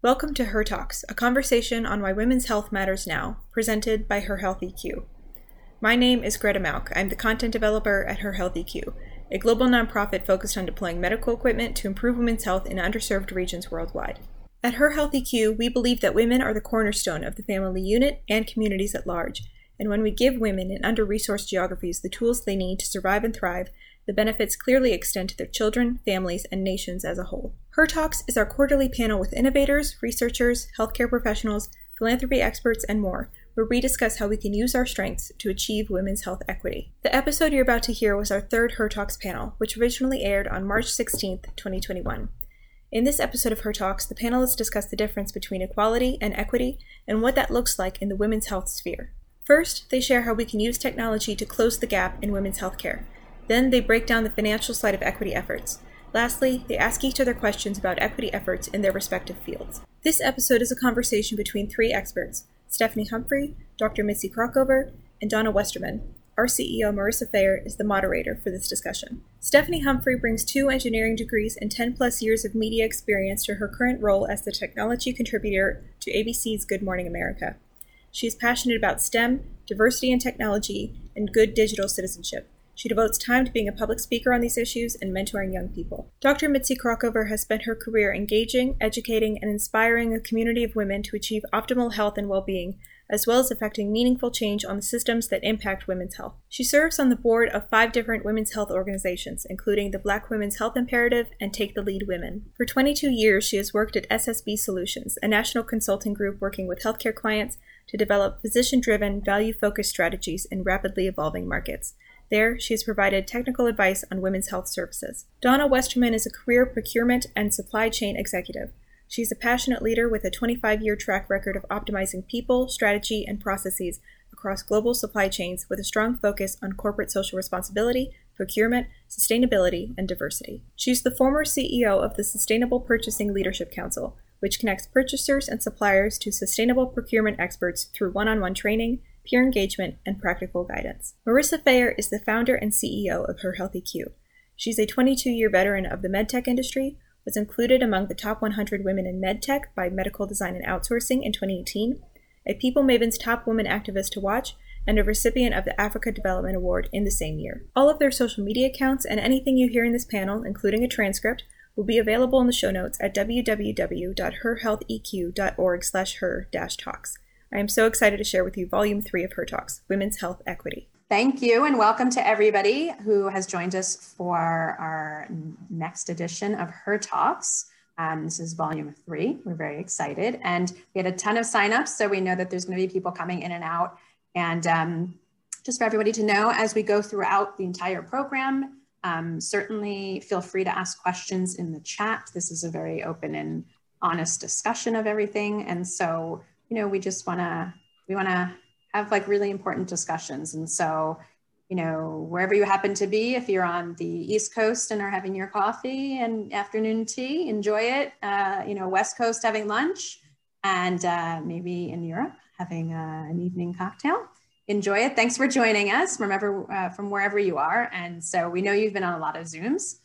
Welcome to Her Talks, a conversation on why women's health matters now, presented by Her Health EQ. My name is Greta Malk. I'm the content developer at Her Health EQ, a global nonprofit focused on deploying medical equipment to improve women's health in underserved regions worldwide. At Her Health EQ, we believe that women are the cornerstone of the family unit and communities at large, and when we give women in under resourced geographies the tools they need to survive and thrive, the benefits clearly extend to their children, families, and nations as a whole. Her Talks is our quarterly panel with innovators, researchers, healthcare professionals, philanthropy experts, and more, where we discuss how we can use our strengths to achieve women's health equity. The episode you're about to hear was our third Her Talks panel, which originally aired on March 16, 2021. In this episode of Her Talks, the panelists discuss the difference between equality and equity and what that looks like in the women's health sphere. First, they share how we can use technology to close the gap in women's healthcare. Then they break down the financial side of equity efforts. Lastly, they ask each other questions about equity efforts in their respective fields. This episode is a conversation between three experts Stephanie Humphrey, Dr. Mitzi Krockover, and Donna Westerman. Our CEO, Marissa Fayer, is the moderator for this discussion. Stephanie Humphrey brings two engineering degrees and 10 plus years of media experience to her current role as the technology contributor to ABC's Good Morning America. She is passionate about STEM, diversity and technology, and good digital citizenship. She devotes time to being a public speaker on these issues and mentoring young people. Dr. Mitzi Krockover has spent her career engaging, educating, and inspiring a community of women to achieve optimal health and well being, as well as effecting meaningful change on the systems that impact women's health. She serves on the board of five different women's health organizations, including the Black Women's Health Imperative and Take the Lead Women. For 22 years, she has worked at SSB Solutions, a national consulting group working with healthcare clients to develop physician driven, value focused strategies in rapidly evolving markets. There, she has provided technical advice on women's health services. Donna Westerman is a career procurement and supply chain executive. She's a passionate leader with a 25 year track record of optimizing people, strategy, and processes across global supply chains with a strong focus on corporate social responsibility, procurement, sustainability, and diversity. She's the former CEO of the Sustainable Purchasing Leadership Council, which connects purchasers and suppliers to sustainable procurement experts through one on one training, peer engagement, and practical guidance. Marissa Fayer is the founder and CEO of Her Health EQ. She's a 22 year veteran of the medtech industry, was included among the top 100 women in medtech by Medical Design and Outsourcing in 2018, a People Maven's top woman activist to watch, and a recipient of the Africa Development Award in the same year. All of their social media accounts and anything you hear in this panel, including a transcript, will be available in the show notes at www.herhealtheq.org/her-talks. I am so excited to share with you Volume 3 of Her Talks Women's Health Equity. Thank you, and welcome to everybody who has joined us for our next edition of Her Talks. Um, this is volume three. We're very excited. And we had a ton of signups, so we know that there's going to be people coming in and out. And um, just for everybody to know, as we go throughout the entire program, um, certainly feel free to ask questions in the chat. This is a very open and honest discussion of everything. And so you know, we just want to, we want to have like really important discussions. And so, you know, wherever you happen to be, if you're on the East Coast and are having your coffee and afternoon tea, enjoy it. Uh, you know, West Coast having lunch, and uh, maybe in Europe having uh, an evening cocktail. Enjoy it. Thanks for joining us. Remember uh, from wherever you are. And so we know you've been on a lot of Zooms,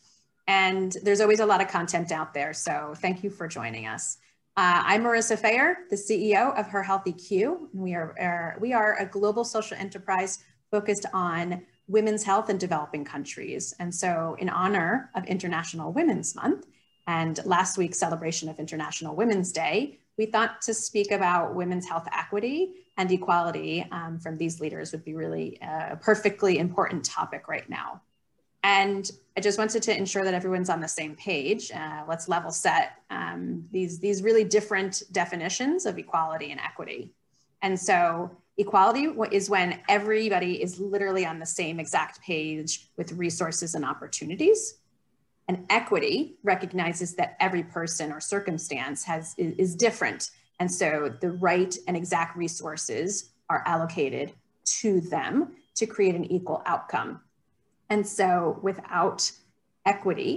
and there's always a lot of content out there. So thank you for joining us. Uh, I'm Marissa Fayer, the CEO of Her Health EQ. We are, are, we are a global social enterprise focused on women's health in developing countries. And so in honor of International Women's Month and last week's celebration of International Women's Day, we thought to speak about women's health equity and equality um, from these leaders would be really a perfectly important topic right now. And I just wanted to ensure that everyone's on the same page. Uh, let's level set um, these, these really different definitions of equality and equity. And so equality is when everybody is literally on the same exact page with resources and opportunities. And equity recognizes that every person or circumstance has is, is different. And so the right and exact resources are allocated to them to create an equal outcome. And so without equity,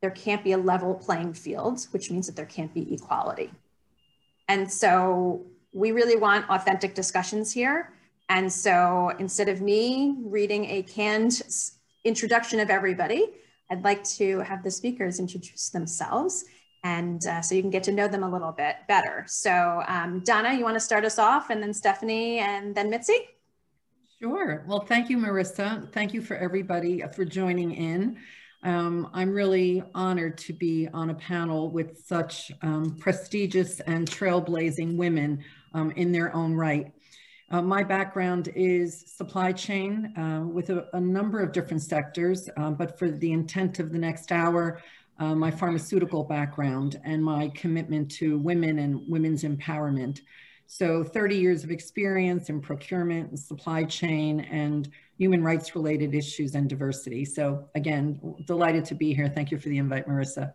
there can't be a level playing field, which means that there can't be equality. And so we really want authentic discussions here. And so instead of me reading a canned introduction of everybody, I'd like to have the speakers introduce themselves And uh, so you can get to know them a little bit better. So, um, Donna, you want to start us off, and then Stephanie, and then Mitzi? Sure. Well, thank you, Marissa. Thank you for everybody for joining in. Um, I'm really honored to be on a panel with such um, prestigious and trailblazing women um, in their own right. Uh, my background is supply chain uh, with a, a, number of different sectors, uh, but for the intent of the next hour, uh, my pharmaceutical background and my commitment to women and women's empowerment. So 30 years of experience in procurement and supply chain and human rights related issues and diversity. So again, delighted to be here. Thank you for the invite, Marissa.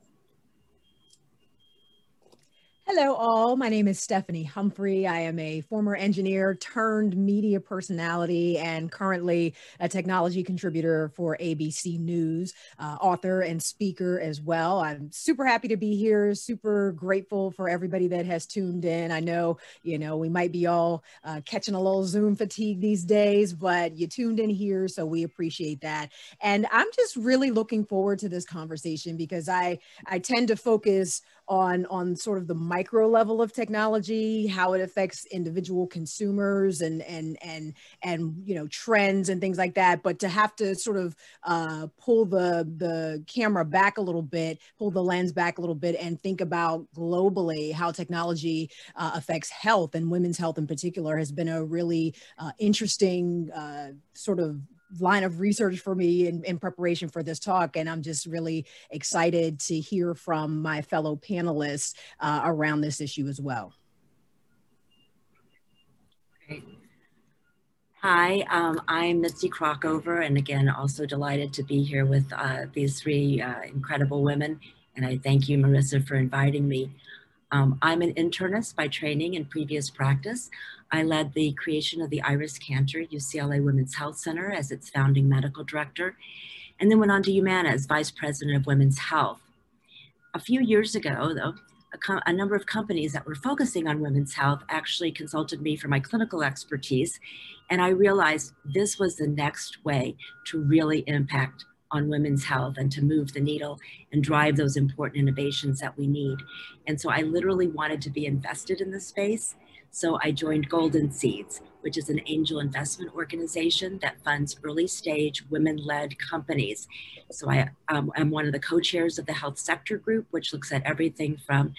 Hello, all. My name is Stephanie Humphrey. I am a former engineer turned media personality and currently a technology contributor for ABC News, uh, author and speaker as well. I'm super happy to be here, super grateful for everybody that has tuned in. I know, you know, we might be all uh, catching a little Zoom fatigue these days, but you tuned in here, so we appreciate that. And I'm just really looking forward to this conversation because I, I tend to focus on on sort of the micro level of technology, how it affects individual consumers and and and and you know trends and things like that. But to have to sort of uh, pull the the camera back a little bit, pull the lens back a little bit, and think about globally how technology uh, affects health and women's health in particular has been a really uh, interesting uh, sort of line of research for me in, in, preparation for this talk. And I'm just really excited to hear from my fellow panelists uh, around this issue as well. Hi, um, I'm Mitzi Krockover, and again, also delighted to be here with uh, these three uh, incredible women. And I thank you, Marissa, for inviting me. Um, I'm an internist by training and previous practice. I led the creation of the Iris Cantor UCLA Women's Health Center as its founding medical director, and then went on to Humana as vice president of women's health. A few years ago, though, a, a, number of companies that were focusing on women's health actually consulted me for my clinical expertise, and I realized this was the next way to really impact on women's health and to move the needle and drive those important innovations that we need. And so I literally wanted to be invested in this space. So I joined Golden Seeds, which is an angel investment organization that funds early stage women led companies. So I um, am one of the co chairs of the health sector group, which looks at everything from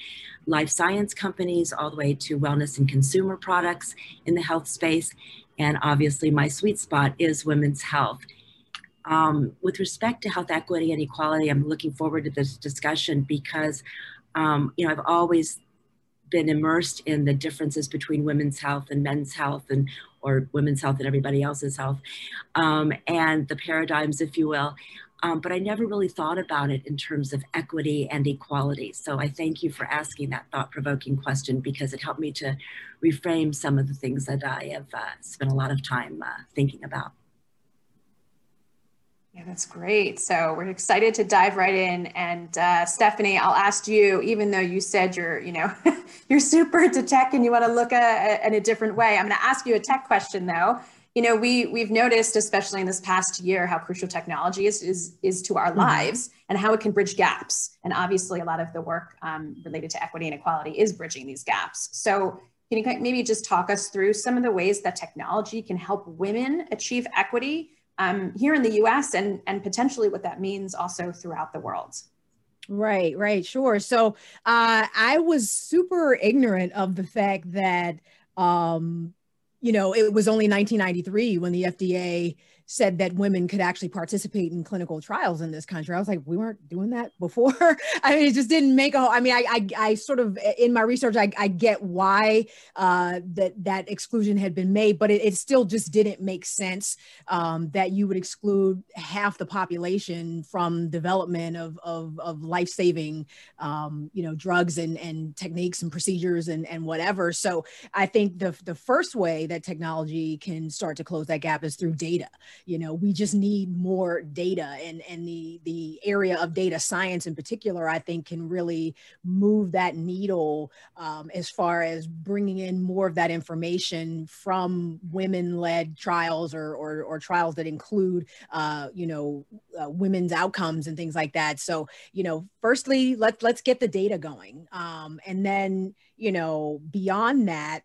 life science companies all the way to wellness and consumer products in the health space. And obviously, my sweet spot is women's health. Um, with respect to health equity and equality, I'm looking forward to this discussion because, um, you know, I've always been immersed in the differences between women's health and men's health and or women's health and everybody else's health um, and the paradigms if you will. Um, but i never really thought about it in terms of equity and equality. So i thank you for asking that thought-provoking question because it helped me to reframe some of the things that i have uh, spent a lot of time uh, thinking about yeah, that's great. So we're excited to dive right in. And uh, Stephanie, I'll ask you, even though you said you're, you know, you're super into tech and you want to look at in a different way, I'm going to ask you a tech question though. You know, we we've noticed, especially in this past year, how crucial technology is is, is to our mm-hmm. lives and how it can bridge gaps. And obviously, a lot of the work um, related to equity and equality is bridging these gaps. So can you maybe just talk us through some of the ways that technology can help women achieve equity um, here in the US and, and potentially what that means also throughout the world. Right, right, sure. So uh, I was super ignorant of the fact that, um, you know, it was only 1993 when the FDA said that women could actually participate in clinical trials in this country. I was like, we weren't doing that before. I mean, it just didn't make a whole, I mean, I, I, I sort of, in my research, I, I get why uh, that, that exclusion had been made, but it, it still just didn't make sense um, that you would exclude half the population from development of, of, of life-saving, um, you know, drugs and, and techniques and procedures and, and whatever. So I think the, the first way that technology can start to close that gap is through data you know, we just need more data and, and the, the area of data science in particular, I think can really move that needle um, as far as bringing in more of that information from women-led trials or, or, or trials that include, uh, you know, uh, women's outcomes and things like that. So, you know, firstly, let's, let's get the data going. Um, and then, you know, beyond that,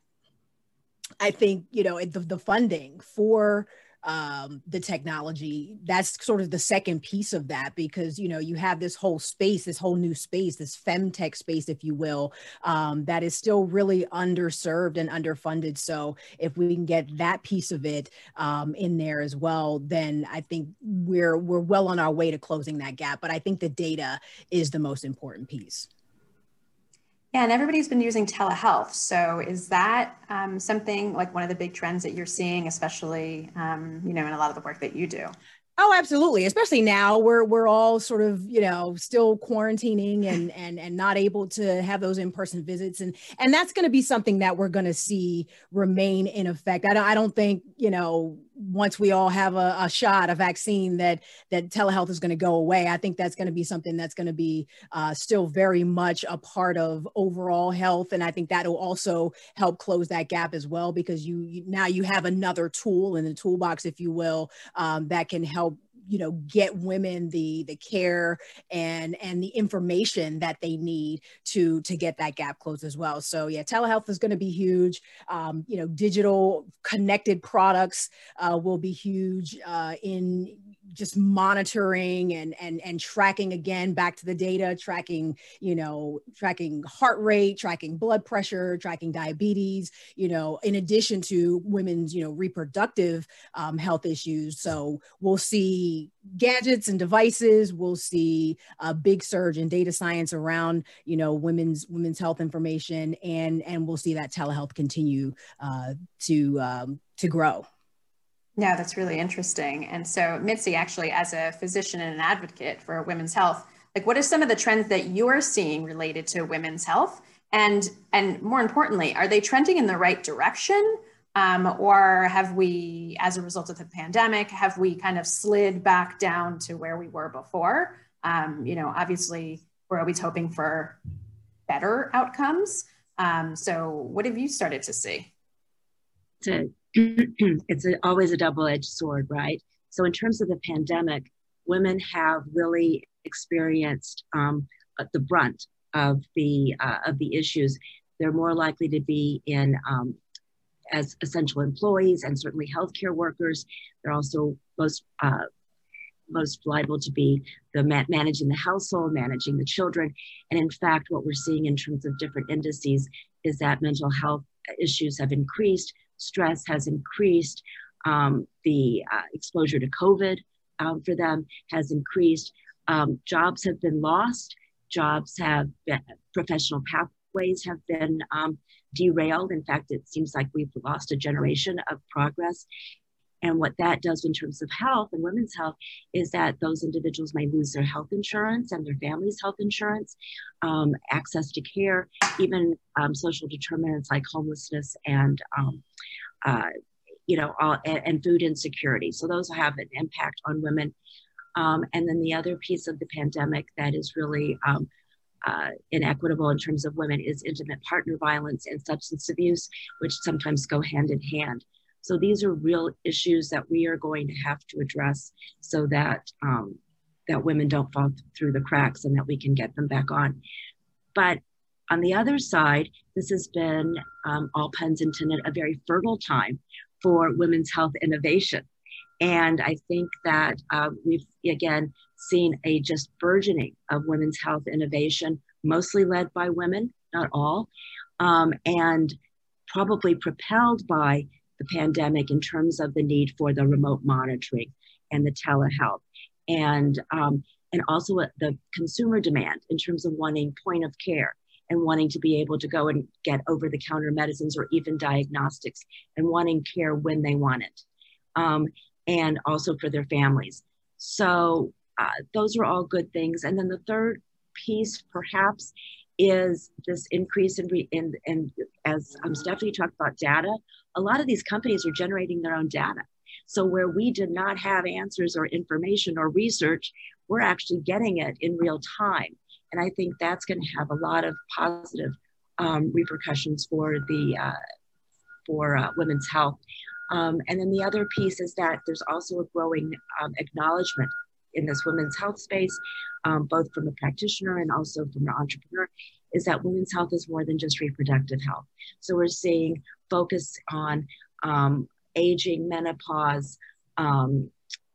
I think, you know, the, the funding for um, the technology, that's sort of the second piece of that because, you know, you have this whole space, this whole new space, this femtech space, if you will, um, that is still really underserved and underfunded. So if we can get that piece of it um, in there as well, then I think we're, we're well on our way to closing that gap. But I think the data is the most important piece. Yeah, and everybody's been using telehealth. So is that um, something like one of the big trends that you're seeing, especially um, you know in a lot of the work that you do? Oh, absolutely. Especially now we're we're all sort of, you know, still quarantining and and and not able to have those in-person visits. And and that's going to be something that we're going to see remain in effect. I don't I don't think, you know, once we all have a, a, shot, a vaccine, that that telehealth is going to go away. I think that's going to be something that's going to be uh, still very much a part of overall health, and I think that will also help close that gap as well because you, you now you have another tool in the toolbox, if you will, um, that can help you know get women the the care and and the information that they need to to get that gap closed as well. So yeah telehealth is going to be huge. Um, you know digital connected products uh, will be huge uh, in just monitoring and and and tracking again back to the data tracking you know tracking heart rate tracking blood pressure tracking diabetes you know in addition to women's you know reproductive um, health issues. So we'll see gadgets and devices we'll see a big surge in data science around you know women's women's health information and and we'll see that telehealth continue uh, to um, to grow yeah, that's really interesting. And so, Mitzi, actually, as a physician and an advocate for women's health, like what are some of the trends that you're seeing related to women's health? And and more importantly, are they trending in the right direction? Um, or have we, as a result of the pandemic, have we kind of slid back down to where we were before? Um, you know, obviously, we're always hoping for better outcomes. Um, so, what have you started to see? To it's a, always a double-edged sword, right? So in terms of the pandemic, women have really experienced um, uh, the brunt of the uh, of the issues. They're more likely to be in um, as essential employees and certainly healthcare workers. They're also most uh, most liable to be the ma- managing the household, managing the children. And in fact, what we're seeing in terms of different indices is that mental health issues have increased, stress has increased, um, the uh, exposure to COVID um, for them has increased, um, jobs have been lost, jobs have been, professional pathways have been um, derailed. In fact, it seems like we've lost a generation of progress. And what that does in terms of health and women's health is that those individuals may lose their health insurance and their family's health insurance, um, access to care, even um, social determinants like homelessness and, um, uh, you know, all, and, and, food insecurity. So those have an impact on women. Um, and then the other piece of the pandemic that is really um, uh, inequitable in terms of women is intimate partner violence and substance abuse, which sometimes go hand in hand. So these are real issues that we are going to have to address so that um, that women don't fall through the cracks and that we can get them back on. But on the other side, this has been, um, all puns intended, a very fertile time for women's health innovation. And I think that uh, we've again seen a just burgeoning of women's health innovation, mostly led by women, not all, um, and probably propelled by the pandemic in terms of the need for the remote monitoring and the telehealth. And um, and also the consumer demand in terms of wanting point of care and wanting to be able to go and get over the counter medicines or even diagnostics and wanting care when they want it. Um, and also for their families so uh, those are all good things and then the third piece perhaps is this increase in, re- in, in as um, Stephanie talked about data, a lot of these companies are generating their own data. So, where we did not have answers or information or research, we're actually getting it in real time. And I think that's going to have a lot of positive um, repercussions for the uh, for uh, women's health. Um, and then the other piece is that there's also a growing um, acknowledgement in this women's health space, um, both from a practitioner and also from an entrepreneur, is that women's health is more than just reproductive health. So we're seeing focus on um, aging, menopause, um,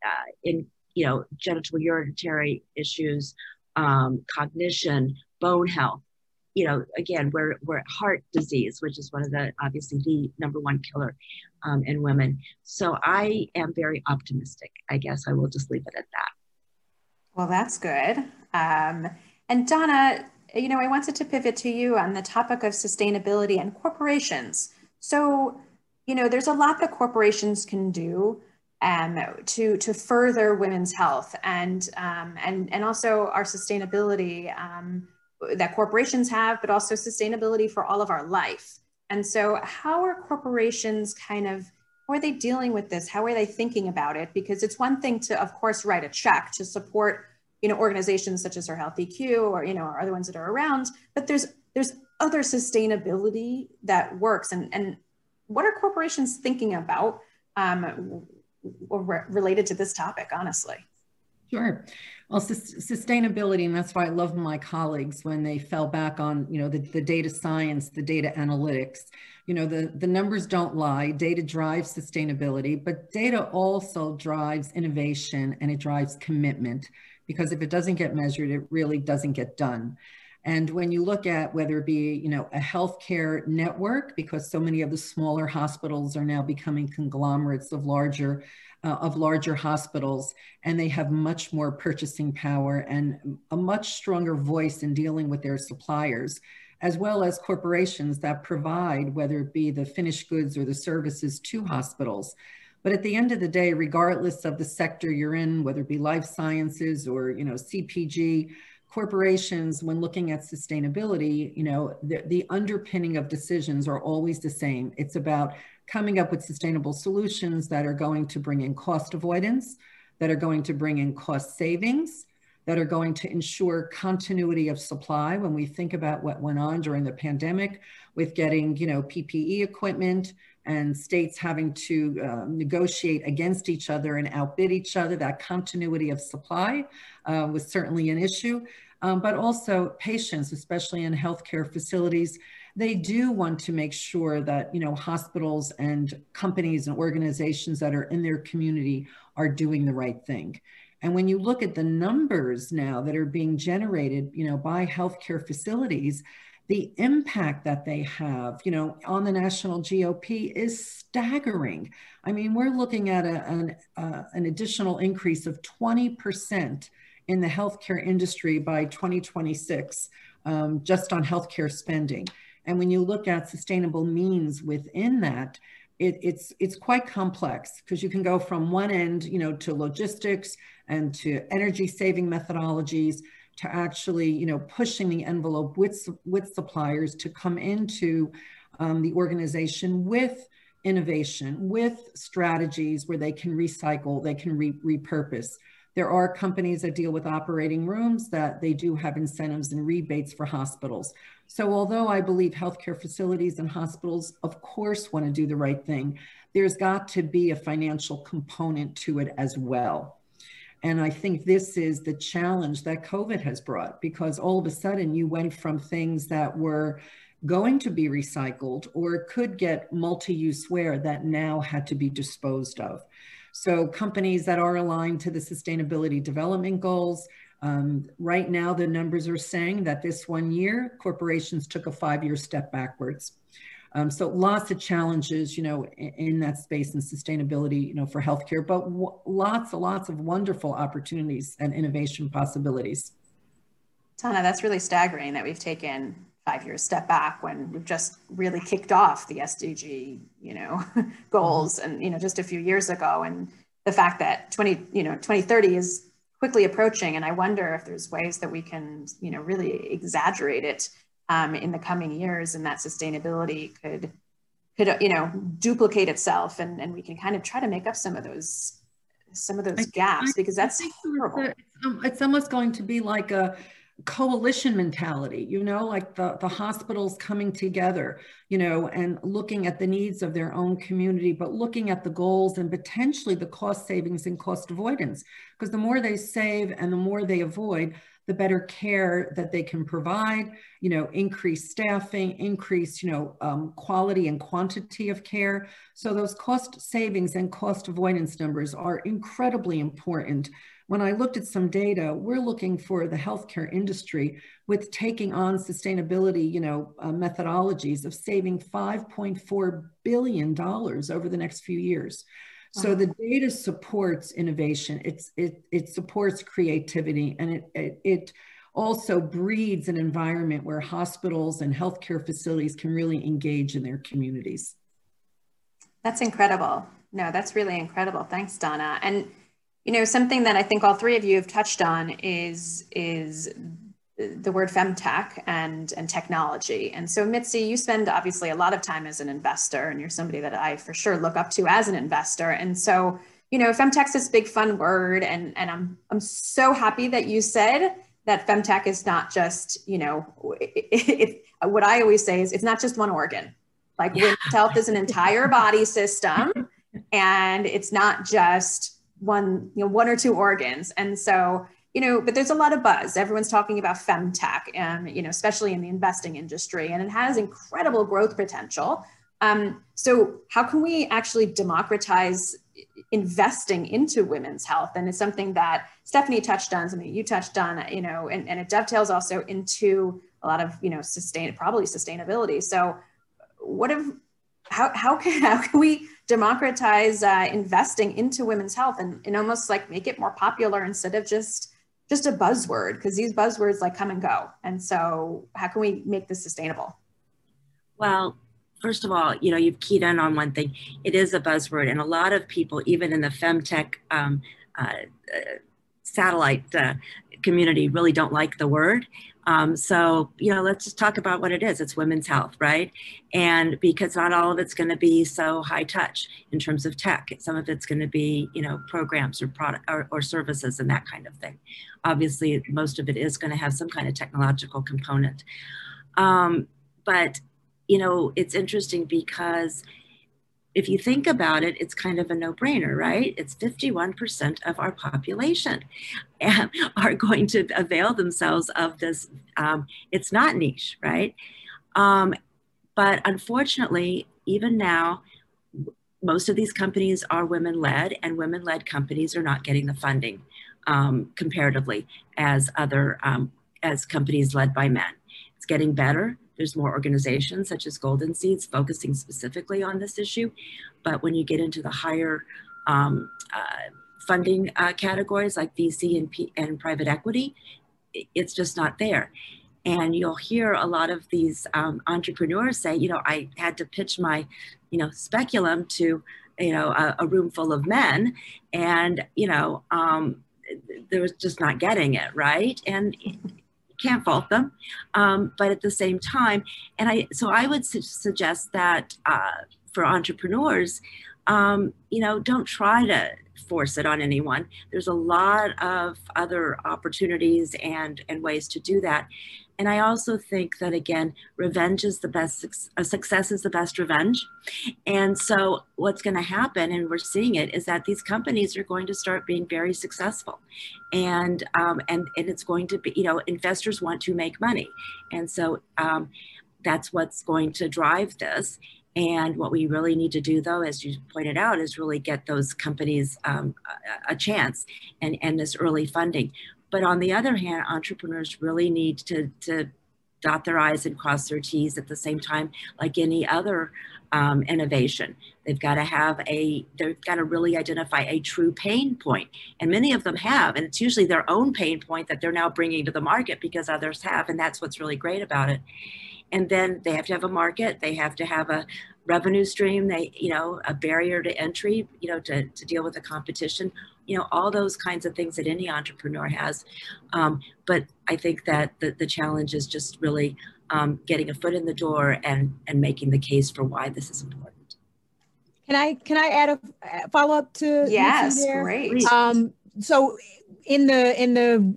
uh, in you know genital urinary issues, um, cognition, bone health. You know, again, we're, we're heart disease, which is one of the obviously the number one killer um, in women. So I am very optimistic. I guess I will just leave it at that. Well, that's good. Um, and Donna, you know, I wanted to pivot to you on the topic of sustainability and corporations. So, you know, there's a lot that corporations can do um, to to further women's health and um, and and also our sustainability um, that corporations have, but also sustainability for all of our life. And so, how are corporations kind of how are they dealing with this? How are they thinking about it? Because it's one thing to, of course, write a check to support you know organizations such as Her Health EQ or you know or other ones that are around, but there's there's other sustainability that works and and what are corporations thinking about um, related to this topic, honestly. Sure. Well, sustainability, and that's why I love my colleagues when they fell back on, you know, the, the data science, the data analytics. You know, the, the numbers don't lie. Data drives sustainability, but data also drives innovation and it drives commitment because if it doesn't get measured, it really doesn't get done. And when you look at whether it be, you know, a healthcare network, because so many of the smaller hospitals are now becoming conglomerates of larger uh, of larger hospitals, and they have much more purchasing power and a much stronger voice in dealing with their suppliers, as well as corporations that provide, whether it be the finished goods or the services to hospitals. But at the end of the day, regardless of the sector you're in, whether it be life sciences or you know CPG, corporations, when looking at sustainability, you know, the, the underpinning of decisions are always the same. It's about coming up with sustainable solutions that are going to bring in cost avoidance, that are going to bring in cost savings, that are going to ensure continuity of supply when we think about what went on during the pandemic with getting, you know, PPE equipment and states having to uh, negotiate against each other and outbid each other. That continuity of supply uh, was certainly an issue. Um, but also patients, especially in healthcare facilities, they do want to make sure that you know hospitals and companies and organizations that are in their community are doing the right thing. And when you look at the numbers now that are being generated, you know, by healthcare facilities, the impact that they have, you know, on the national GDP is staggering. I mean, we're looking at a, an, uh, an additional increase of 20% in the healthcare industry by 2026, um, just on healthcare spending. And when you look at sustainable means within that, it, it's it's quite complex because you can go from one end, you know, to logistics and to energy saving methodologies to actually, you know, pushing the envelope with with suppliers to come into um, the organization with innovation, with strategies where they can recycle, they can re repurpose. There are companies that deal with operating rooms that they do have incentives and rebates for hospitals. So although I believe healthcare facilities and hospitals, of course, want to do the right thing, there's got to be a financial component to it as well. And I think this is the challenge that COVID has brought because all of a sudden you went from things that were going to be recycled or could get multi use ware that now had to be disposed of. So companies that are aligned to the sustainability development goals, um, right now the numbers are saying that this one year, corporations took a five-year step backwards. Um, so lots of challenges, you know, in, in, that space and sustainability, you know, for healthcare, but lots and lots of wonderful opportunities and innovation possibilities. Donna, that's really staggering that we've taken five years step back when we've just really kicked off the SDG, you know, goals and, you know, just a few years ago. And the fact that 20, you know, 2030 is quickly approaching. And I wonder if there's ways that we can, you know, really exaggerate it um, in the coming years and that sustainability could could you know duplicate itself and and we can kind of try to make up some of those some of those I, gaps I, because that's horrible. It's, um, it's almost going to be like a coalition mentality you know like the the hospitals coming together you know and looking at the needs of their own community but looking at the goals and potentially the cost savings and cost avoidance because the more they save and the more they avoid the better care that they can provide, you know, increase staffing, increase, you know, um, quality and quantity of care. So those cost savings and cost avoidance numbers are incredibly important. When I looked at some data, we're looking for the healthcare industry with taking on sustainability, you know, uh, methodologies of saving $5.4 billion over the next few years. So the data supports innovation. It's it it supports creativity, and it, it it also breeds an environment where hospitals and healthcare facilities can really engage in their communities. That's incredible. No, that's really incredible. Thanks, Donna. And you know, something that I think all three of you have touched on is is the word femtech and and technology. And so Mitzi, you spend obviously a lot of time as an investor, and you're somebody that I for sure look up to as an investor. And so, you know, femtech's this big fun word, and and I'm I'm so happy that you said that femtech is not just, you know, it, it, what I always say is it's not just one organ. Like yeah. women's health is an entire body system, and it's not just one, you know, one or two organs. And so you know, but there's a lot of buzz. Everyone's talking about femtech, and you know, especially in the investing industry, and it has incredible growth potential. Um, so, how can we actually democratize investing into women's health? And it's something that Stephanie touched on, something you touched on, you know, and, and it dovetails also into a lot of you know sustain probably sustainability. So, what if how how can how can we democratize uh, investing into women's health and, and almost like make it more popular instead of just just a buzzword because these buzzwords like come and go. And so how can we make this sustainable? Well, first of all, you know, you've keyed in on one thing. It is a buzzword, and a lot of people, even in the femtech um, uh, uh, satellite uh, community, really don't like the word. Um, so, you know, let's just talk about what it is. It's women's health, right? And because not all of it's going to be so high touch in terms of tech, some of it's going to be, you know, programs or product or, or services and that kind of thing. Obviously, most of it is going to have some kind of technological component. Um, but, you know, it's interesting because if you think about it, it's kind of a no brainer, right? It's 51% of our population are going to avail themselves of this. Um, it's not niche, right? Um, but unfortunately, even now, most of these companies are women led, and women led companies are not getting the funding um, comparatively as other um, as companies led by men. It's getting better there's more organizations such as Golden Seeds focusing specifically on this issue. But when you get into the higher um, uh, funding uh, categories like VC and, P and private equity, it's just not there. And you'll hear a lot of these um, entrepreneurs say, you know, I had to pitch my, you know, speculum to, you know, a, a room full of men, and you know, um, they're just not getting it right. And can't fault them um, but at the same time and i so i would su- suggest that uh, for entrepreneurs um, you know don't try to force it on anyone. There's a lot of other opportunities and and ways to do that and I also think that again, revenge is the best, uh, success is the best revenge. And so what's going to happen, and we're seeing it, is that these companies are going to start being very successful. And, um, and, and it's going to be, you know, investors want to make money. And so um, that's what's going to drive this. And what we really need to do, though, as you pointed out, is really get those companies um, a, a, chance and, and this early funding. But on the other hand, entrepreneurs really need to, to dot their I's and cross their T's at the same time, like any other um, innovation. They've got to have a, they've got to really identify a true pain point. And many of them have, and it's usually their own pain point that they're now bringing to the market because others have. And that's what's really great about it. And then they have to have a market, they have to have a, revenue stream they you know a barrier to entry you know to, to deal with the competition you know all those kinds of things that any entrepreneur has um, but i think that the, the challenge is just really um, getting a foot in the door and and making the case for why this is important. Can I can I add a follow up to yes, great. Um, so in the in the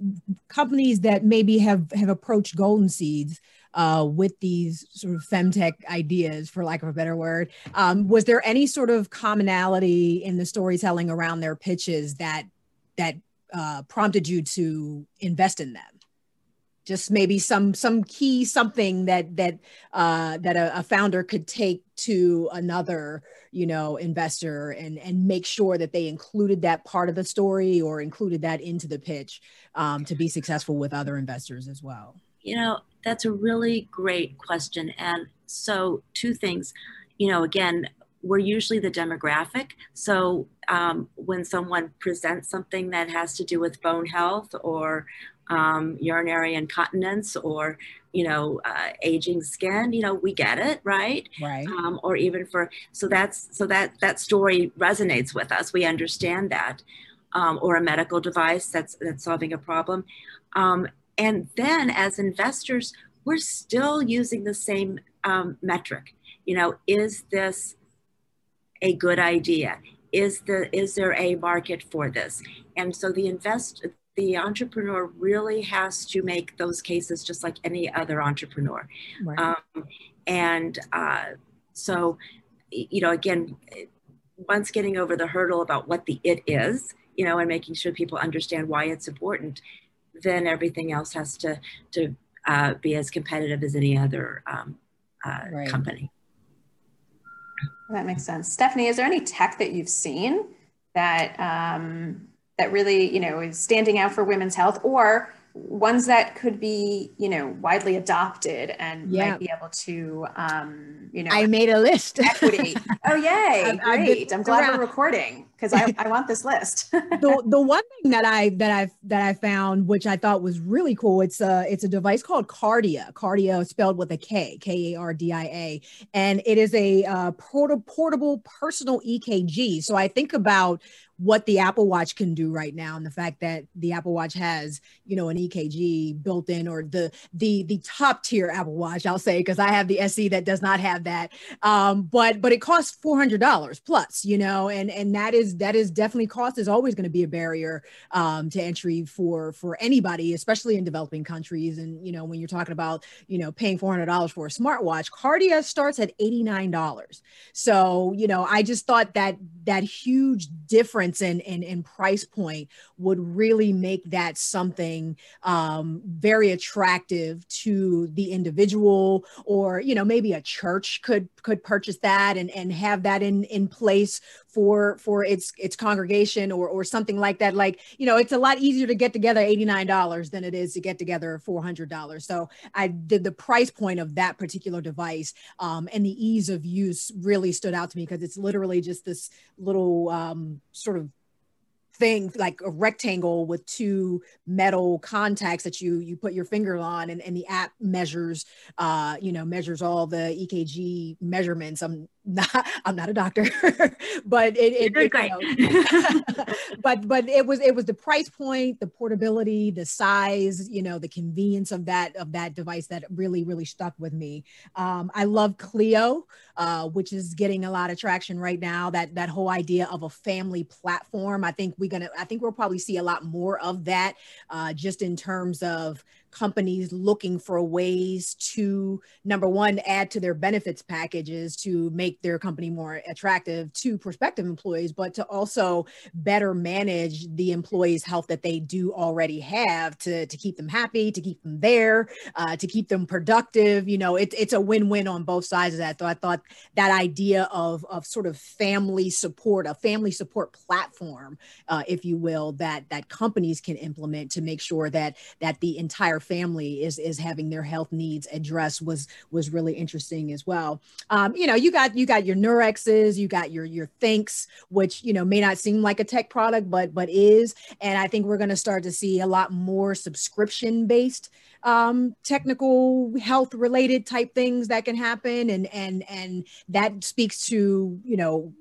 companies that maybe have have approached Golden Seeds uh, with these sort of femtech ideas, for lack of a better word, um, was there any sort of commonality in the storytelling around their pitches that that uh, prompted you to invest in them? just maybe some some key something that that uh, that a, a, founder could take to another you know investor and and make sure that they included that part of the story or included that into the pitch um, to be successful with other investors as well you know that's a really great question and so two things. You know again we're usually the demographic so um, when someone presents something that has to do with bone health or um, urinary incontinence or you know uh, aging skin you know we get it right? Right. Um, or even for so that's so that that story resonates with us. We understand that um, or a medical device that's that's solving a problem. Um, and then as investors we're still using the same um, metric you know is this a good idea is the is there a market for this and so the invest the entrepreneur really has to make those cases just like any other entrepreneur. Right. Um, and uh, so, you know, again, once getting over the hurdle about what the it is, you know, and making sure people understand why it's important, then everything else has to to uh, be as competitive as any other um, uh, right. company. That makes sense. Stephanie, is there any tech that you've seen that um, that really, you know, is standing out for women's health or ones that could be, you know, widely adopted and yeah. might be able to, um, you know, I made a list. equity. Oh, yay. Great. I'm glad around. we're recording because I, I want this list. the, the one thing that I, that I, that I found, which I thought was really cool. It's a, it's a device called Kardia, Kardia spelled with a K, K A R D I A. And it is a uh, portable, portable personal EKG. So I think about what the Apple Watch can do right now and the fact that the Apple Watch has, you know, an EKG built in or the the the top tier Apple Watch, I'll say, because I have the SE that does not have that. Um, but but it costs four hundred dollars plus, you know, and and that is that is definitely cost is always going to be a barrier um, to entry for for anybody, especially in developing countries. And you know, when you're talking about you know paying four hundred dollars for a smartwatch, Kardia starts at eighty nine dollars. So you know, I just thought that that huge difference in, in, in price point would really make that something um, very attractive to the individual or you know maybe a church could could purchase that and, and have that in in place for for its its congregation or or something like that. Like you know it's a lot easier to get together $89 than it is to get together $400 so i did the price point of that particular device um, and the ease of use really stood out to me because it's literally just this little um, sort of thing like a rectangle with two metal contacts that you you put your finger on and, and the app measures uh you know measures all the ekg measurements. I'm not i'm not a doctor but it, it, it you know, but but it was it was the price point the portability the size you know the convenience of that of that device that really really stuck with me. Um, i love Cleo uh, which is getting a lot of traction right now that that whole idea of a family platform. I think we're gonna i think we'll probably see a lot more of that uh, just in terms of companies looking for ways to number one add to their benefits packages to make their company more attractive to prospective employees but to also better manage the employees health that they do already have to, to keep them happy to keep them there uh, to keep them productive you know it, it's a win-win on both sides of that. So i thought that idea of, of sort of family support a family support platform uh, if you will that that companies can implement to make sure that that the entire family is is having their health needs addressed was was really interesting as well. Um, you know, you got you got your Nurxes, you got your your Thinx, which you know may not seem like a tech product, but but is. And I think we're going to start to see a lot more subscription based um, technical health related type things that can happen, and and and that speaks to you know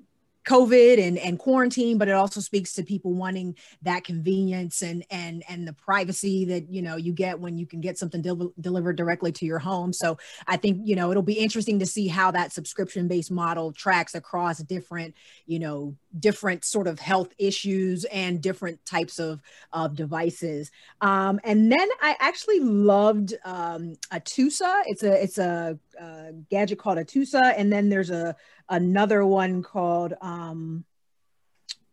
COVID and, and quarantine, but it also speaks to people wanting that convenience and and and the privacy that you know you get when you can get something del- delivered directly to your home. So I think you know it'll be interesting to see how that subscription based model tracks across different you know different sort of health issues and different types of of devices. Um, and then I actually loved um, Atusa. It's a it's a, a gadget called Atusa, and then there's a another one called um,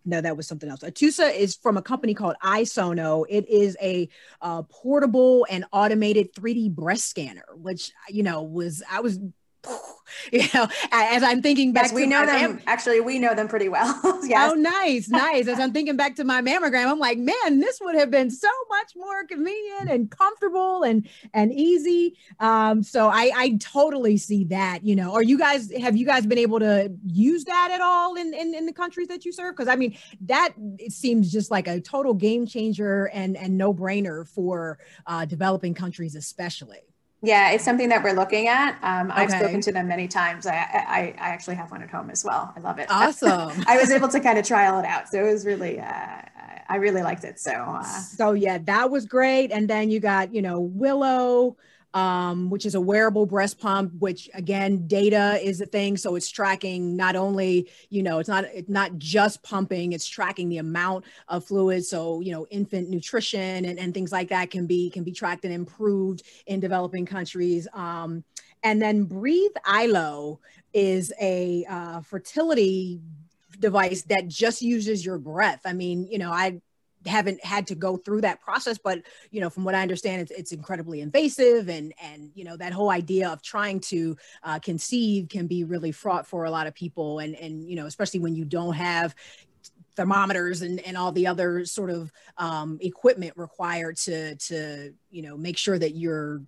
no, that was something else. Atusa is from a company called iSono. It is a uh, portable and automated 3D breast scanner, which you know was I was you know, as I'm thinking back, yes, we know them. Actually, we know them pretty well. yes. Oh, nice, nice. As I'm thinking back to my mammogram, I'm like, man, this would have been so much more convenient and comfortable and and easy. Um, so I I totally see that. You know, are you guys have you guys been able to use that at all in in, in the countries that you serve? Because I mean, that it seems just like a total game changer and and no brainer for uh, developing countries, especially. Yeah, it's something that we're looking at. Um, I've spoken to them many times. I, I, I actually have one at home as well. I love it. Awesome. I was able to kind of trial it out, so it was really, uh, I really liked it. So, uh, so yeah, that was great. And then you got, you know, Willow um, which is a wearable breast pump, which again, data is a thing. So it's tracking not only, you know, it's not it's not just pumping, it's tracking the amount of fluid. So, you know, infant nutrition and, and things like that can be can be tracked and improved in developing countries. Um, and then Breathe ILO is a uh, fertility device that just uses your breath. I mean, you know, I haven't had to go through that process but you know from what i understand it's, it's incredibly invasive and and you know that whole idea of trying to uh, conceive can be really fraught for a lot of people. And and you know especially when you don't have thermometers and, and all the other sort of um, equipment required to to you know make sure that you're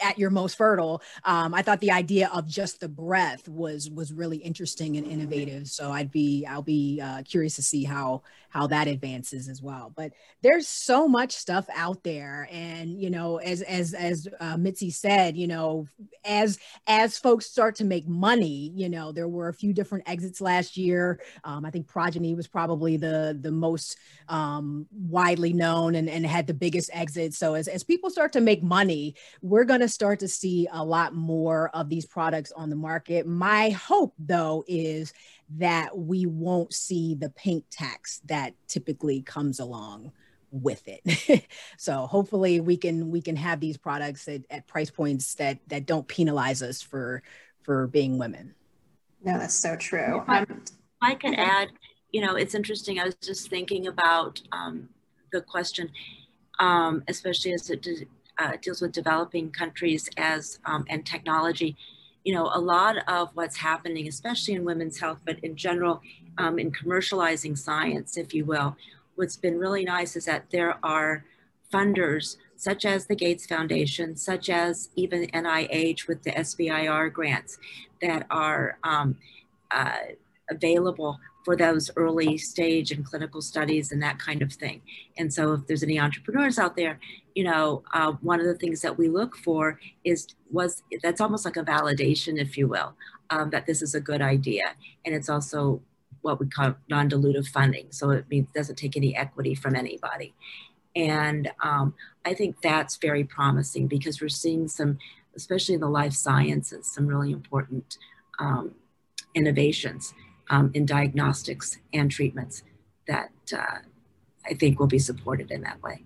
at your most fertile um, i thought the idea of just the breath was was really interesting and innovative. So i'd be i'll be uh, curious to see how how that advances as well. But there's so much stuff out there. And you know as as as uh, mitzi said you know as as folks start to make money you know there were a few different exits last year. Um, i think Progyny was probably the the most um, widely known and, and had the biggest exit so as, as people start to make money we're going to to start to see a lot more of these products on the market. My hope, though, is that we won't see the pink tax that typically comes along with it. so hopefully we can we can have these products at, at price points that that don't penalize us for for being women. No, that's so true. I, um, I could add, you know, it's interesting. I was just thinking about um, the question, um, especially as it uh, deals with developing countries as um, and technology. You know, a lot of what's happening, especially in women's health, but in general, um, in commercializing science, if you will, what's been really nice is that there are funders such as the Gates Foundation, such as even NIH with the SBIR grants that are um, uh, available for those early stage and clinical studies and that kind of thing. And so if there's any entrepreneurs out there, you know, uh, one of the things that we look for is, was, that's almost like a validation, if you will, um, that this is a good idea. And it's also what we call non-dilutive funding. So it means doesn't take any equity from anybody. And um, I think that's very promising because we're seeing some, especially in the life sciences, some really important um, innovations um, in diagnostics and treatments that uh, I think will be supported in that way.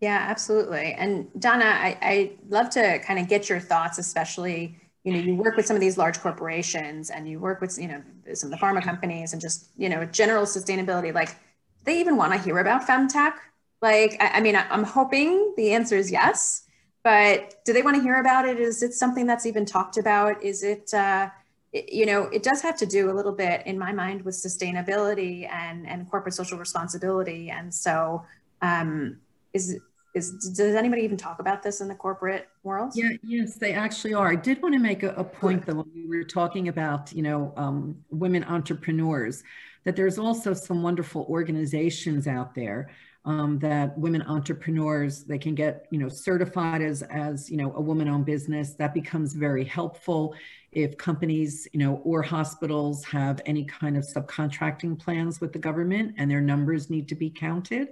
Yeah, absolutely. And Donna, I, I love to kind of get your thoughts, especially, you know, you work with some of these large corporations and you work with, you know, some of the pharma companies and just, you know, general sustainability. Like, they even want to hear about femtech? Like, I, I mean, I'm hoping the answer is yes, but do they want to hear about it? Is it something that's even talked about? Is it, uh, you know, it does have to do a little bit in my mind with sustainability and, and corporate social responsibility. And so um, is, is, does anybody even talk about this in the corporate world? Yeah, yes, they actually are. I did want to make a, a point though, when we were talking about, you know, um, women entrepreneurs, that there's also some wonderful organizations out there um, that women entrepreneurs they can get you know certified as as you know a woman-owned business that becomes very helpful if companies you know or hospitals have any kind of subcontracting plans with the government and their numbers need to be counted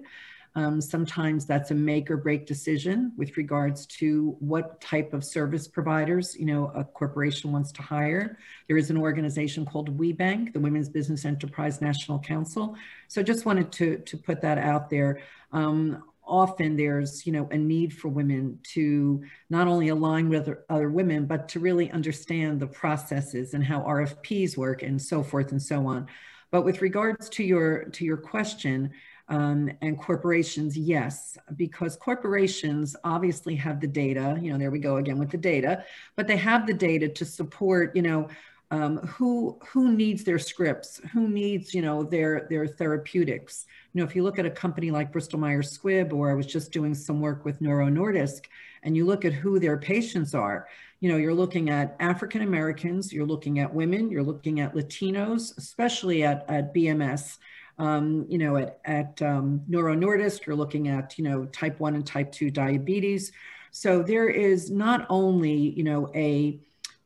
um, sometimes that's a make or break decision with regards to what type of service providers, you know, a corporation wants to hire. There is an organization called WBENC, the Women's Business Enterprise National Council. So just wanted to, to put that out there. Um, often there's you know a need for women to not only align with other women but to really understand the processes and how rfps work and so forth and so on but with regards to your to your question um, and corporations, yes, because corporations obviously have the data. You know, there we go again with the data, but they have the data to support. You know, um, who who needs their scripts, who needs you know their their therapeutics. You know, if you look at a company like Bristol Myers Squibb, or I was just doing some work with Novo Nordisk, and you look at who their patients are. You know, you're looking at African Americans, you're looking at women, you're looking at Latinos, especially at at BMS um, you know, at, at um, Novo Nordisk, you're looking at, you know, type 1 and type 2 diabetes. So there is not only, you know, a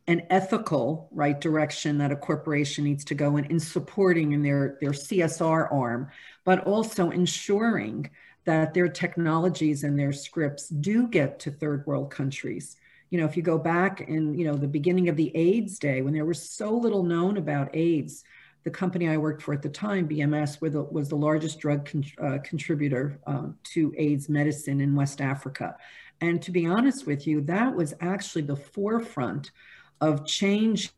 an ethical right direction that a corporation needs to go in in supporting in their their CSR arm, but also ensuring that their technologies and their scripts do get to third world countries. You know, if you go back in, you know, the beginning of the AIDS day when there was so little known about AIDS, the company I worked for at the time, BMS, the, was the largest drug con uh, contributor um, to AIDS medicine in West Africa. And to be honest with you, that was actually the forefront of changing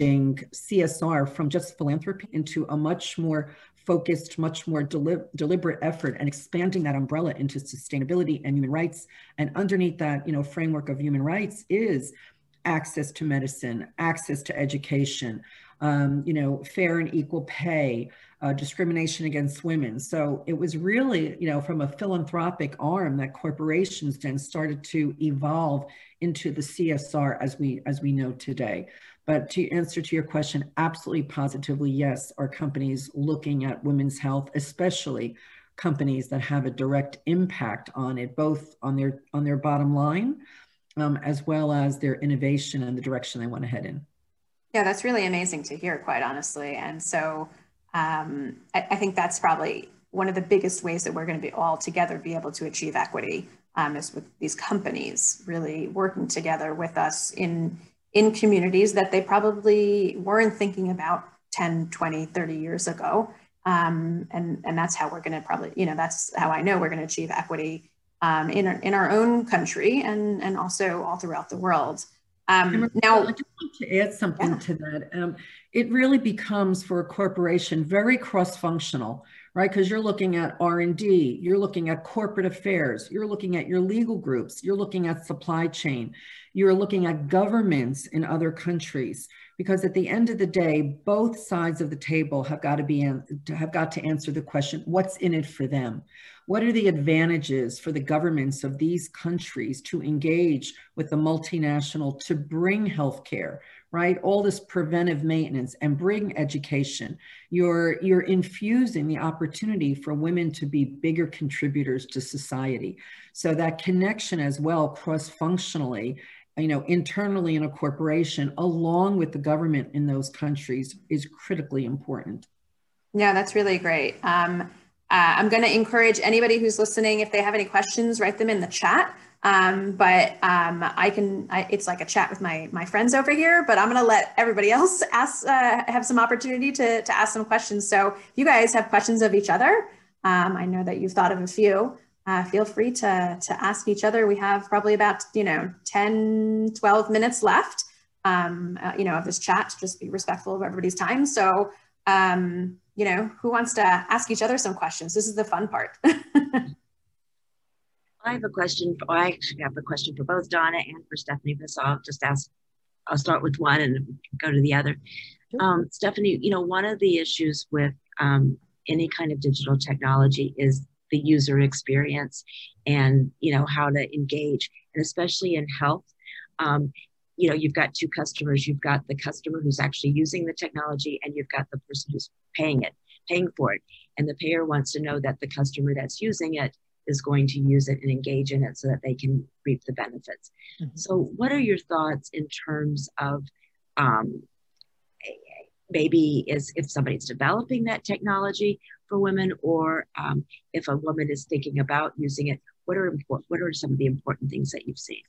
CSR from just philanthropy into a much more focused, much more deli deliberate effort and expanding that umbrella into sustainability and human rights. And underneath that, you know, framework of human rights is access to medicine, access to education, um, you know, fair and equal pay, uh, discrimination against women. So it was really, you know, from a philanthropic arm that corporations then started to evolve into the CSR as we as we know today. But to answer to your question, absolutely positively, yes, are companies looking at women's health, especially companies that have a direct impact on it, both on their on their bottom line, um, as well as their innovation and the direction they want to head in. Yeah, that's really amazing to hear, quite honestly. And so um, I, I, think that's probably one of the biggest ways that we're going to be all together be able to achieve equity um, is with these companies really working together with us in in communities that they probably weren't thinking about 10 20 30 years ago um, and and that's how we're going to probably you know that's how i know we're going to achieve equity um, in, our, in our own country and, and also all throughout the world. Um, now, I just want to add something yeah. to that. Um, it really becomes for a corporation very cross-functional, right? Because you're looking at R&D, you're looking at corporate affairs, you're looking at your legal groups, you're looking at supply chain, you're looking at governments in other countries. Because at the end of the day, both sides of the table have got to be have got to answer the question: What's in it for them? What are the advantages for the governments of these countries to engage with the multinational to bring healthcare, right? All this preventive maintenance and bring education. You're, you're infusing the opportunity for women to be bigger contributors to society. So that connection as well, cross-functionally, you know, internally in a corporation, along with the government in those countries is critically important. Yeah, that's really great. Um, uh, I'm going to encourage anybody who's listening, if they have any questions, write them in the chat. Um, but um, I can, I, it's like a chat with my my friends over here. But I'm going to let everybody else ask, uh, have some opportunity to to ask some questions. So if you guys have questions of each other, um, I know that you've thought of a few. Uh, feel free to to ask each other. We have probably about you know 10, 12 minutes left. Um, uh, you know, of this chat. Just be respectful of everybody's time. So um, you know, who wants to ask each other some questions? This is the fun part. I have a question. For, I actually have a question for both Donna and for Stephanie, but so I'll just ask. I'll start with one and go to the other. Sure. Um, Stephanie, you know, one of the issues with um, any kind of digital technology is the user experience and you know how to engage, and especially in health. Um, you know you've got two customers you've got the customer who's actually using the technology and you've got the person who's paying it paying for it. And the payer wants to know that the customer that's using it is going to use it and engage in it so that they can reap the benefits. Mm-hmm. So, what are your thoughts in terms of um, maybe is if somebody's developing that technology for women, or um, if a woman is thinking about using it? What are important? What are some of the important things that you've seen?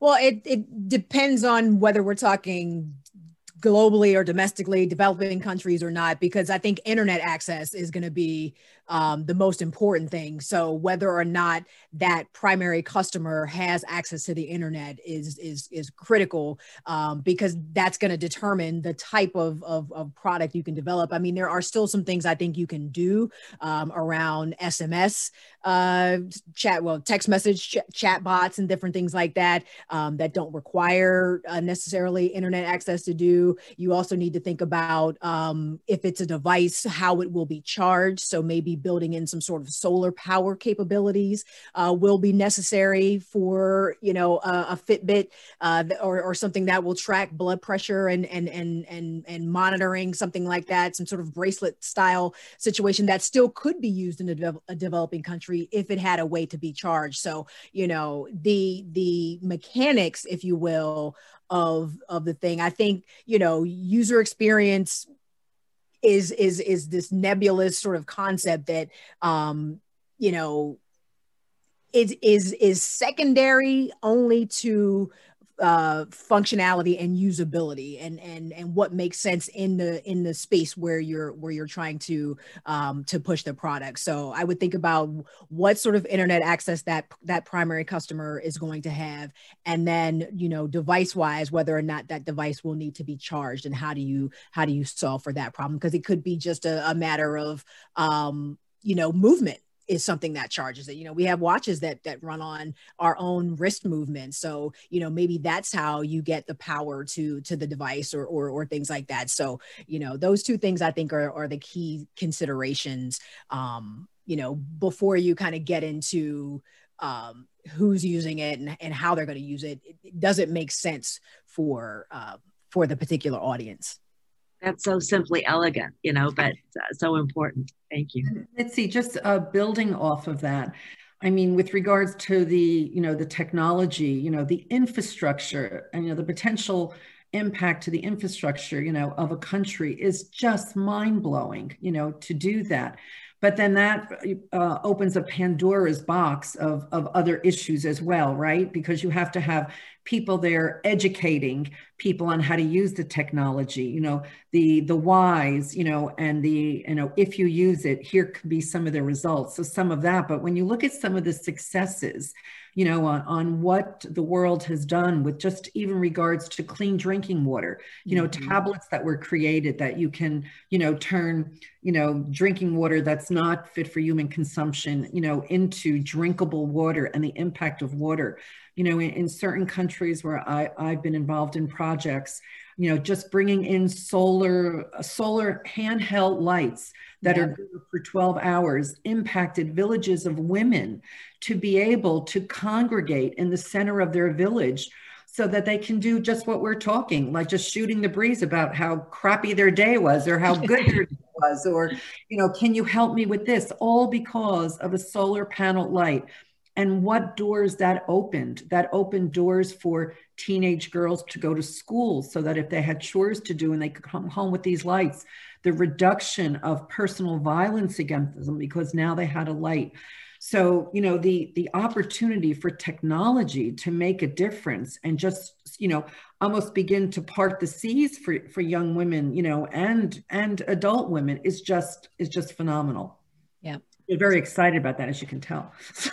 Well, it, it depends on whether we're talking globally or domestically, developing countries or not, because I think internet access is going to be um, the most important thing. So whether or not that primary customer has access to the internet is is is critical um, because that's going to determine the type of, of, of product you can develop. I mean, there are still some things I think you can do um, around SMS uh, chat, well, text message ch- chat bots and different things like that um, that don't require uh, necessarily internet access to do. You also need to think about um, if it's a device, how it will be charged. So maybe building in some sort of solar power capabilities uh, will be necessary for you know a, a Fitbit uh, or, or something that will track blood pressure and and and and and monitoring something like that. Some sort of bracelet style situation that still could be used in a, de- a developing country if it had a way to be charged. So you know the the mechanics, if you will, of of the thing. I think you know user experience is is is this nebulous sort of concept that um you know is is is secondary only to uh, functionality and usability and and and what makes sense in the in the space where you're where you're trying to um, to push the product. So i would think about what sort of internet access that that primary customer is going to have and then you know device wise whether or not that device will need to be charged and how do you how do you solve for that problem? Because it could be just a, a matter of um, you know movement is something that charges it. You know, we have watches that that run on our own wrist movement. So, you know, maybe that's how you get the power to to the device or or, or things like that. So, you know, those two things I think are are the key considerations um, you know, before you kind of get into um, who's using it and, and how they're going to use it. it. It doesn't make sense for uh, for the particular audience that's so simply elegant, you know, but uh, so important. Thank you. Let's see, just uh, building off of that. I mean, with regards to the, you know, the technology, you know, the infrastructure and, you know, the potential impact to the infrastructure, you know, of a country is just mind blowing, you know, to do that. But then that uh, opens a Pandora's box of, of other issues as well, right? Because you have to have people there educating people on how to use the technology you know the the whys you know and the you know if you use it here could be some of the results so some of that but when you look at some of the successes you know on, on what the world has done with just even regards to clean drinking water you know mm-hmm. tablets that were created that you can you know turn you know drinking water that's not fit for human consumption you know into drinkable water and the impact of water you know, in, in certain countries where I, I've been involved in projects, you know, just bringing in solar, solar handheld lights that yeah. are for 12 hours impacted villages of women to be able to congregate in the center of their village so that they can do just what we're talking, like just shooting the breeze about how crappy their day was or how good their day was, or, you know, can you help me with this? All because of a solar panel light and what doors that opened that opened doors for teenage girls to go to school so that if they had chores to do and they could come home with these lights the reduction of personal violence against them because now they had a light. So you know the the opportunity for technology to make a difference and just you know almost begin to part the seas for for young women you know and and adult women is just is just phenomenal. Yeah you're very excited about that, as you can tell.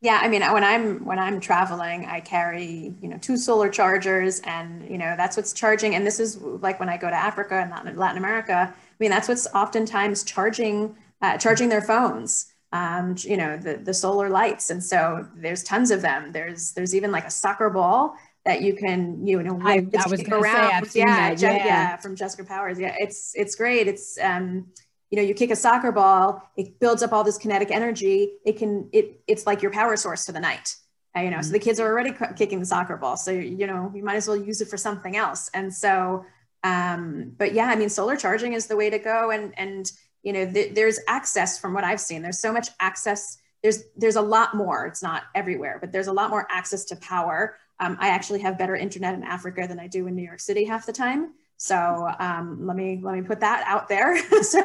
yeah, I mean, when I'm when I'm traveling, I carry you know two solar chargers, and you know that's what's charging. And this is like when I go to Africa and Latin America. I mean, that's what's oftentimes charging uh, charging their phones. Um, you know, the the solar lights, and so there's tons of them. There's there's even like a soccer ball that you can you know I, I was around. Say, yeah, yeah, yeah, from Jessica Powers. Yeah, it's it's great. It's um you know you kick a soccer ball it builds up all this kinetic energy it can it it's like your power source for the night uh, you know mm-hmm. so the kids are already kicking the soccer ball so you know you might as well use it for something else and so Um, but yeah, I mean, solar charging is the way to go. And, and, you know, th- there's access from what I've seen. There's so much access. There's, there's a lot more. It's not everywhere, but there's a lot more access to power. Um, I actually have better internet in Africa than I do in New York City half the time. So um, let me let me put that out there. so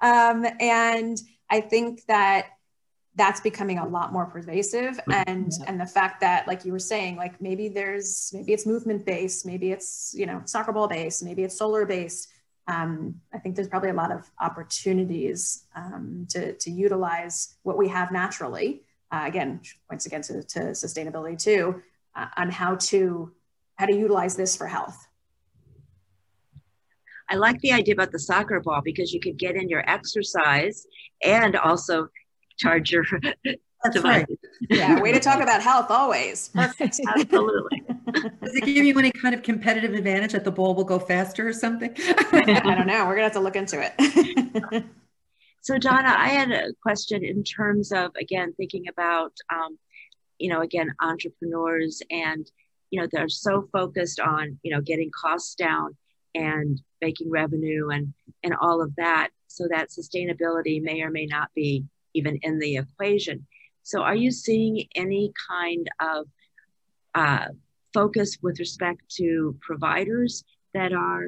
um, and I think that that's becoming a lot more pervasive and yeah. and the fact that like you were saying like maybe there's maybe it's movement based maybe it's you know soccer ball based maybe it's solar based um, i think there's probably a lot of opportunities um, to, to utilize what we have naturally uh, again points again to, to sustainability too uh, on how to how to utilize this for health I like the idea about the soccer ball because you could get in your exercise and also charge your That's right. Yeah, way to talk about health always. Perfect. Absolutely. Does it give you any kind of competitive advantage that the ball will go faster or something? I don't know. We're gonna have to look into it. so Donna, I had a question in terms of again thinking about um, you know again entrepreneurs and you know they're so focused on you know getting costs down and making revenue and and all of that so that sustainability may or may not be even in the equation. So, are you seeing any kind of uh, focus with respect to providers that are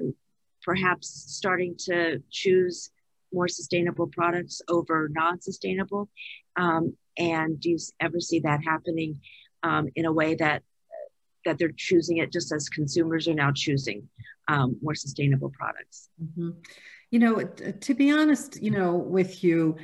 perhaps starting to choose more sustainable products over non-sustainable? Um, and do you ever see that happening um, in a way that that they're choosing it just as consumers are now choosing um, more sustainable products? Mm-hmm. You know, to be honest, you know, with you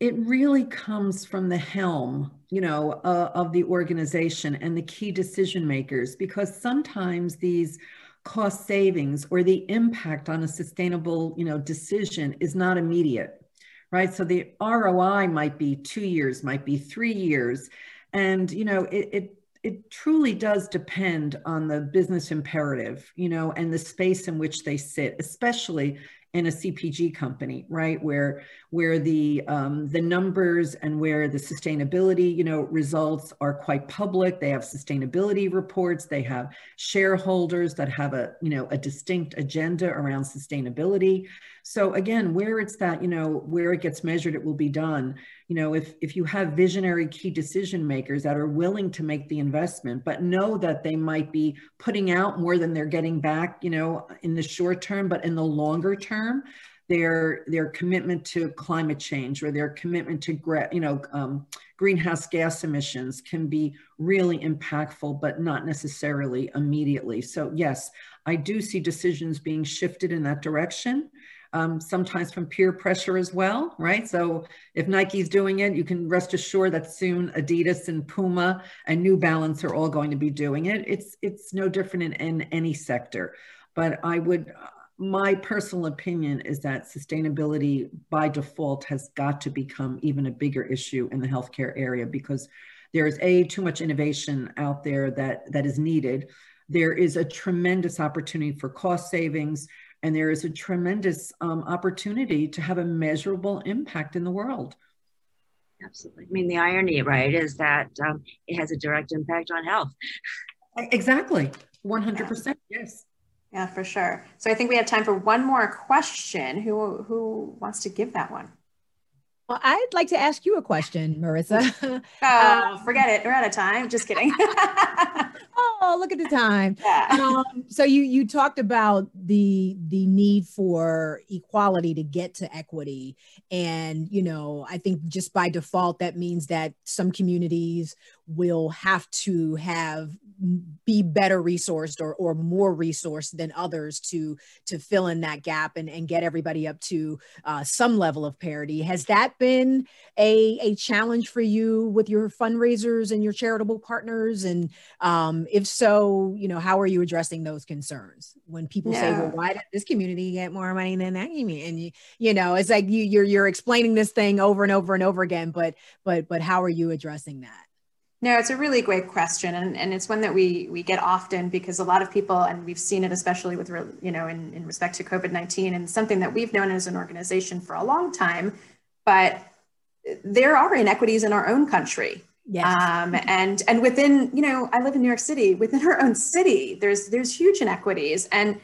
it really comes from the helm you know uh, of the organization and the key decision makers because sometimes these cost savings or the impact on a sustainable you know decision is not immediate right so the roi might be two years might be three years and you know it, it it truly does depend on the business imperative, you know, and the space in which they sit, especially in a CPG company, right? Where where the um, the numbers and where the sustainability, you know, results are quite public. They have sustainability reports. They have shareholders that have a you know a distinct agenda around sustainability. So again, where it's that you know where it gets measured, it will be done. You know, if if you have visionary key decision makers that are willing to make the investment, but know that they might be putting out more than they're getting back, you know, in the short term, but in the longer term their their commitment to climate change or their commitment to you know um, greenhouse gas emissions can be really impactful, but not necessarily immediately. So yes, I do see decisions being shifted in that direction. Um, sometimes from peer pressure as well, right? So if Nike's doing it, you can rest assured that soon Adidas and Puma and New Balance are all going to be doing it. It's it's no different in, in any sector. But I would my personal opinion is that sustainability by default has got to become even a bigger issue in the healthcare area because there's a too much innovation out there that that is needed there is a tremendous opportunity for cost savings and there is a tremendous um, opportunity to have a measurable impact in the world absolutely i mean the irony right is that um, it has a direct impact on health exactly 100% yes yeah, for sure. So I think we have time for one more question. Who who wants to give that one? Well, I'd like to ask you a question, Marissa. oh, forget it. We're out of time. Just kidding. oh, look at the time. Yeah. Um, so you you talked about the the need for equality to get to equity, and you know, I think just by default that means that some communities will have to have be better resourced or, or more resourced than others to to fill in that gap and, and get everybody up to uh, some level of parity has that been a, a challenge for you with your fundraisers and your charitable partners and um, if so you know how are you addressing those concerns when people yeah. say well why did this community get more money than that community and you you know it's like you you're you're explaining this thing over and over and over again but but but how are you addressing that no, it's a really great question, and, and it's one that we we get often because a lot of people, and we've seen it especially with you know in, in respect to COVID nineteen, and something that we've known as an organization for a long time, but there are inequities in our own country. Yes. Um, and and within you know I live in New York City. Within our own city, there's there's huge inequities, and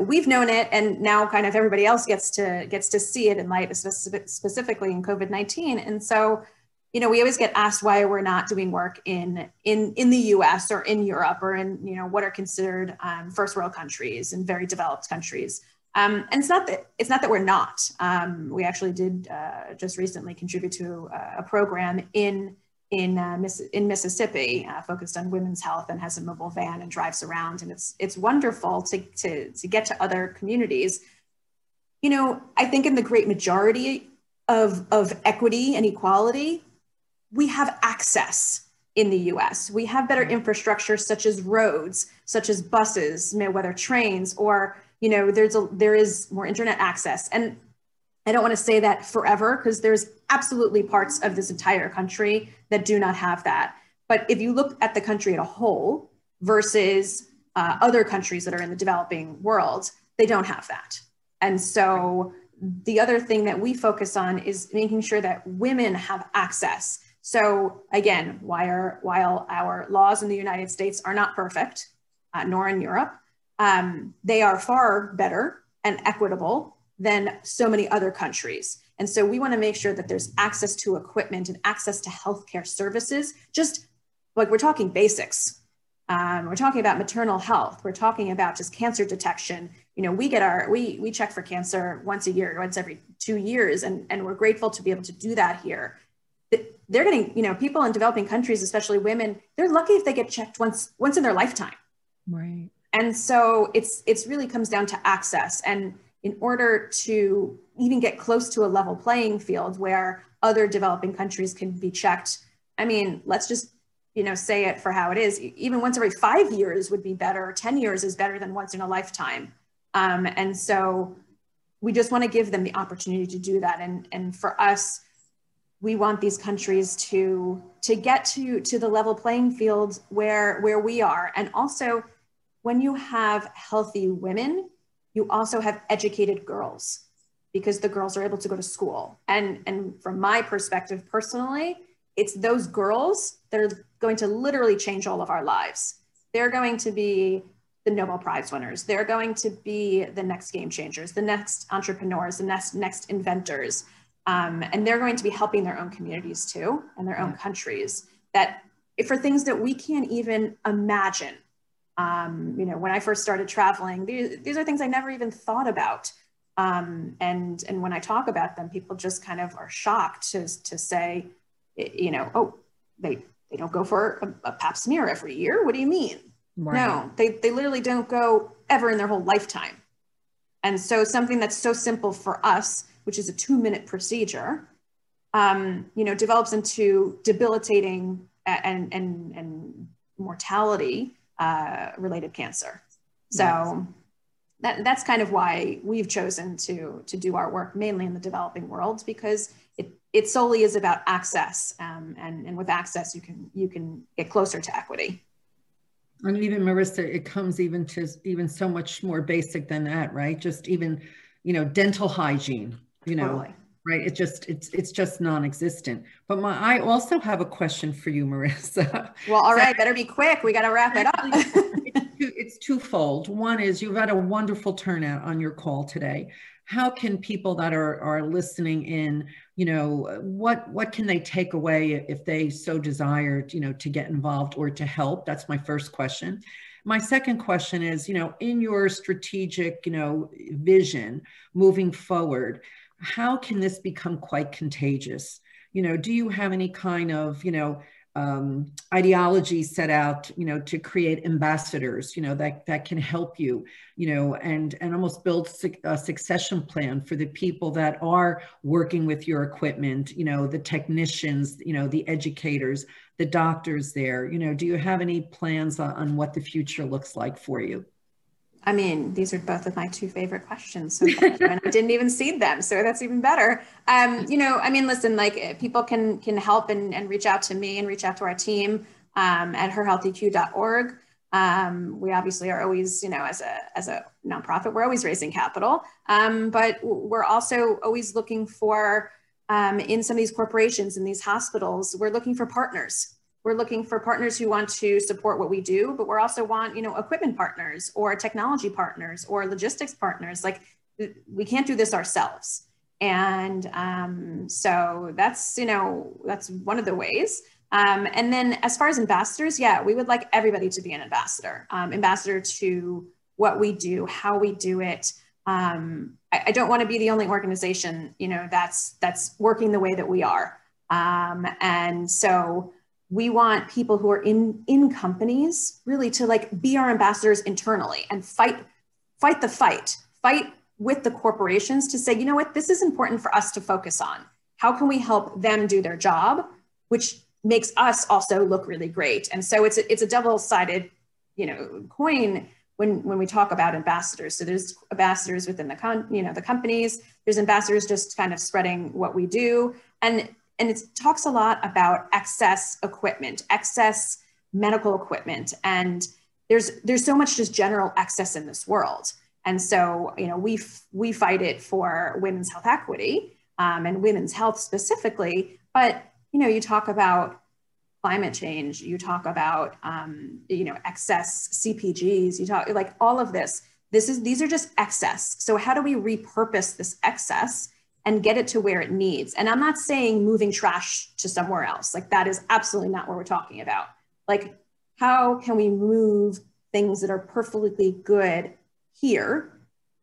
we've known it and now kind of everybody else gets to gets to see it in light specifically in covid-19 and so you know we always get asked why we're not doing work in in in the us or in europe or in you know what are considered um, first world countries and very developed countries um, and it's not that it's not that we're not um, we actually did uh, just recently contribute to a program in in uh, Miss, in Mississippi, uh, focused on women's health, and has a mobile van and drives around, and it's it's wonderful to to to get to other communities. You know, I think in the great majority of of equity and equality, we have access in the U.S. We have better infrastructure, such as roads, such as buses, whether trains or you know, there's a there is more internet access, and I don't want to say that forever because there's absolutely parts of this entire country that do not have that. But if you look at the country at a whole versus uh, other countries that are in the developing world, they don't have that. And so the other thing that we focus on is making sure that women have access. So again, while, while our laws in the United States are not perfect, uh, nor in Europe, um, they are far better and equitable than so many other countries. And so we want to make sure that there's access to equipment and access to healthcare services, just like we're talking basics. Um, we're talking about maternal health. We're talking about just cancer detection. You know, we get our, we, we check for cancer once a year, once every two years, and, and we're grateful to be able to do that here. They're getting, you know, people in developing countries, especially women, they're lucky if they get checked once, once in their lifetime. Right. And so it's, it's really comes down to access and, in order to even get close to a level playing field where other developing countries can be checked. I mean let's just you know say it for how it is. Even once every five years would be better 10 years is better than once in a lifetime. Um, and so we just want to give them the opportunity to do that. And and for us we want these countries to to get to to the level playing field where where we are. And also when you have healthy women you also have educated girls because the girls are able to go to school. And, and from my perspective personally, it's those girls that are going to literally change all of our lives. They're going to be the Nobel Prize winners. They're going to be the next game changers, the next entrepreneurs, the next, next inventors. Um, and they're going to be helping their own communities too and their own countries that for things that we can't even imagine um, you know, when I first started traveling, these, these are things I never even thought about. Um, and, and when I talk about them, people just kind of are shocked to, to say, you know, oh, they, they don't go for a, a pap smear every year. What do you mean? Right. No, they, they literally don't go ever in their whole lifetime. And so something that's so simple for us, which is a two minute procedure, um, you know, develops into debilitating and, and, and mortality uh, related cancer. So yes. that, that's kind of why we've chosen to, to do our work mainly in the developing world because it, it solely is about access. Um, and, and with access, you can, you can get closer to equity. And even Marissa, it comes even to even so much more basic than that, right? Just even, you know, dental hygiene, you know, totally right? It just it's it's just non-existent. But my i also have a question for you marissa. Well all so, right better be quick. We got to wrap it up. It's twofold. One is you've had a wonderful turnout on your call today. How can people that are are listening in you know what what can they take away if they so desired you know to get involved or to help? That's my first question. My second question is you know in your strategic you know vision moving forward how can this become quite contagious? You know, do you have any kind of, you know, um, ideology set out, you know, to create ambassadors, you know, that that can help you, you know, and and almost build a succession plan for the people that are working with your equipment, you know, the technicians, you know, the educators, the doctors there. You know, do you have any plans on, on what the future looks like for you? I mean, these are both of my two favorite questions. So and I didn't even see them, so that's even better. Um, you know, I mean, listen, like eh, people can can help and, and reach out to me and reach out to our team um, at herhealtheq.org. Um, we obviously are always, you know, as a as a nonprofit, we're always raising capital, um, but we're also always looking for um, in some of these corporations in these hospitals, we're looking for partners we're looking for partners who want to support what we do, but we're also want, you know, equipment partners or technology partners or logistics partners. Like we can't do this ourselves. And um, so that's, you know, that's one of the ways. Um, and then as far as ambassadors, yeah, we would like everybody to be an ambassador, um, ambassador to what we do, how we do it. Um, I, I, don't want to be the only organization, you know, that's that's working the way that we are. Um, and so we want people who are in in companies really to like be our ambassadors internally and fight fight the fight fight with the corporations to say you know what? This is important for us to focus on. How can we help them do their job? Which makes us also look really great. And so it's a, it's a double-sided you know coin when when we talk about ambassadors. So there's ambassadors within the con you know the companies. There's ambassadors just kind of spreading what we do. And and it talks a lot about excess equipment, excess medical equipment, and there's there's so much just general excess in this world. And so, you know, we we fight it for women's health equity um, and women's health specifically. But you know, you talk about climate change, you talk about um, you know excess CPGs, you talk like all of this. This is these are just excess. So how do we repurpose this excess and get it to where it needs. And I'm not saying moving trash to somewhere else. Like that is absolutely not what we're talking about. Like how can we move things that are perfectly good here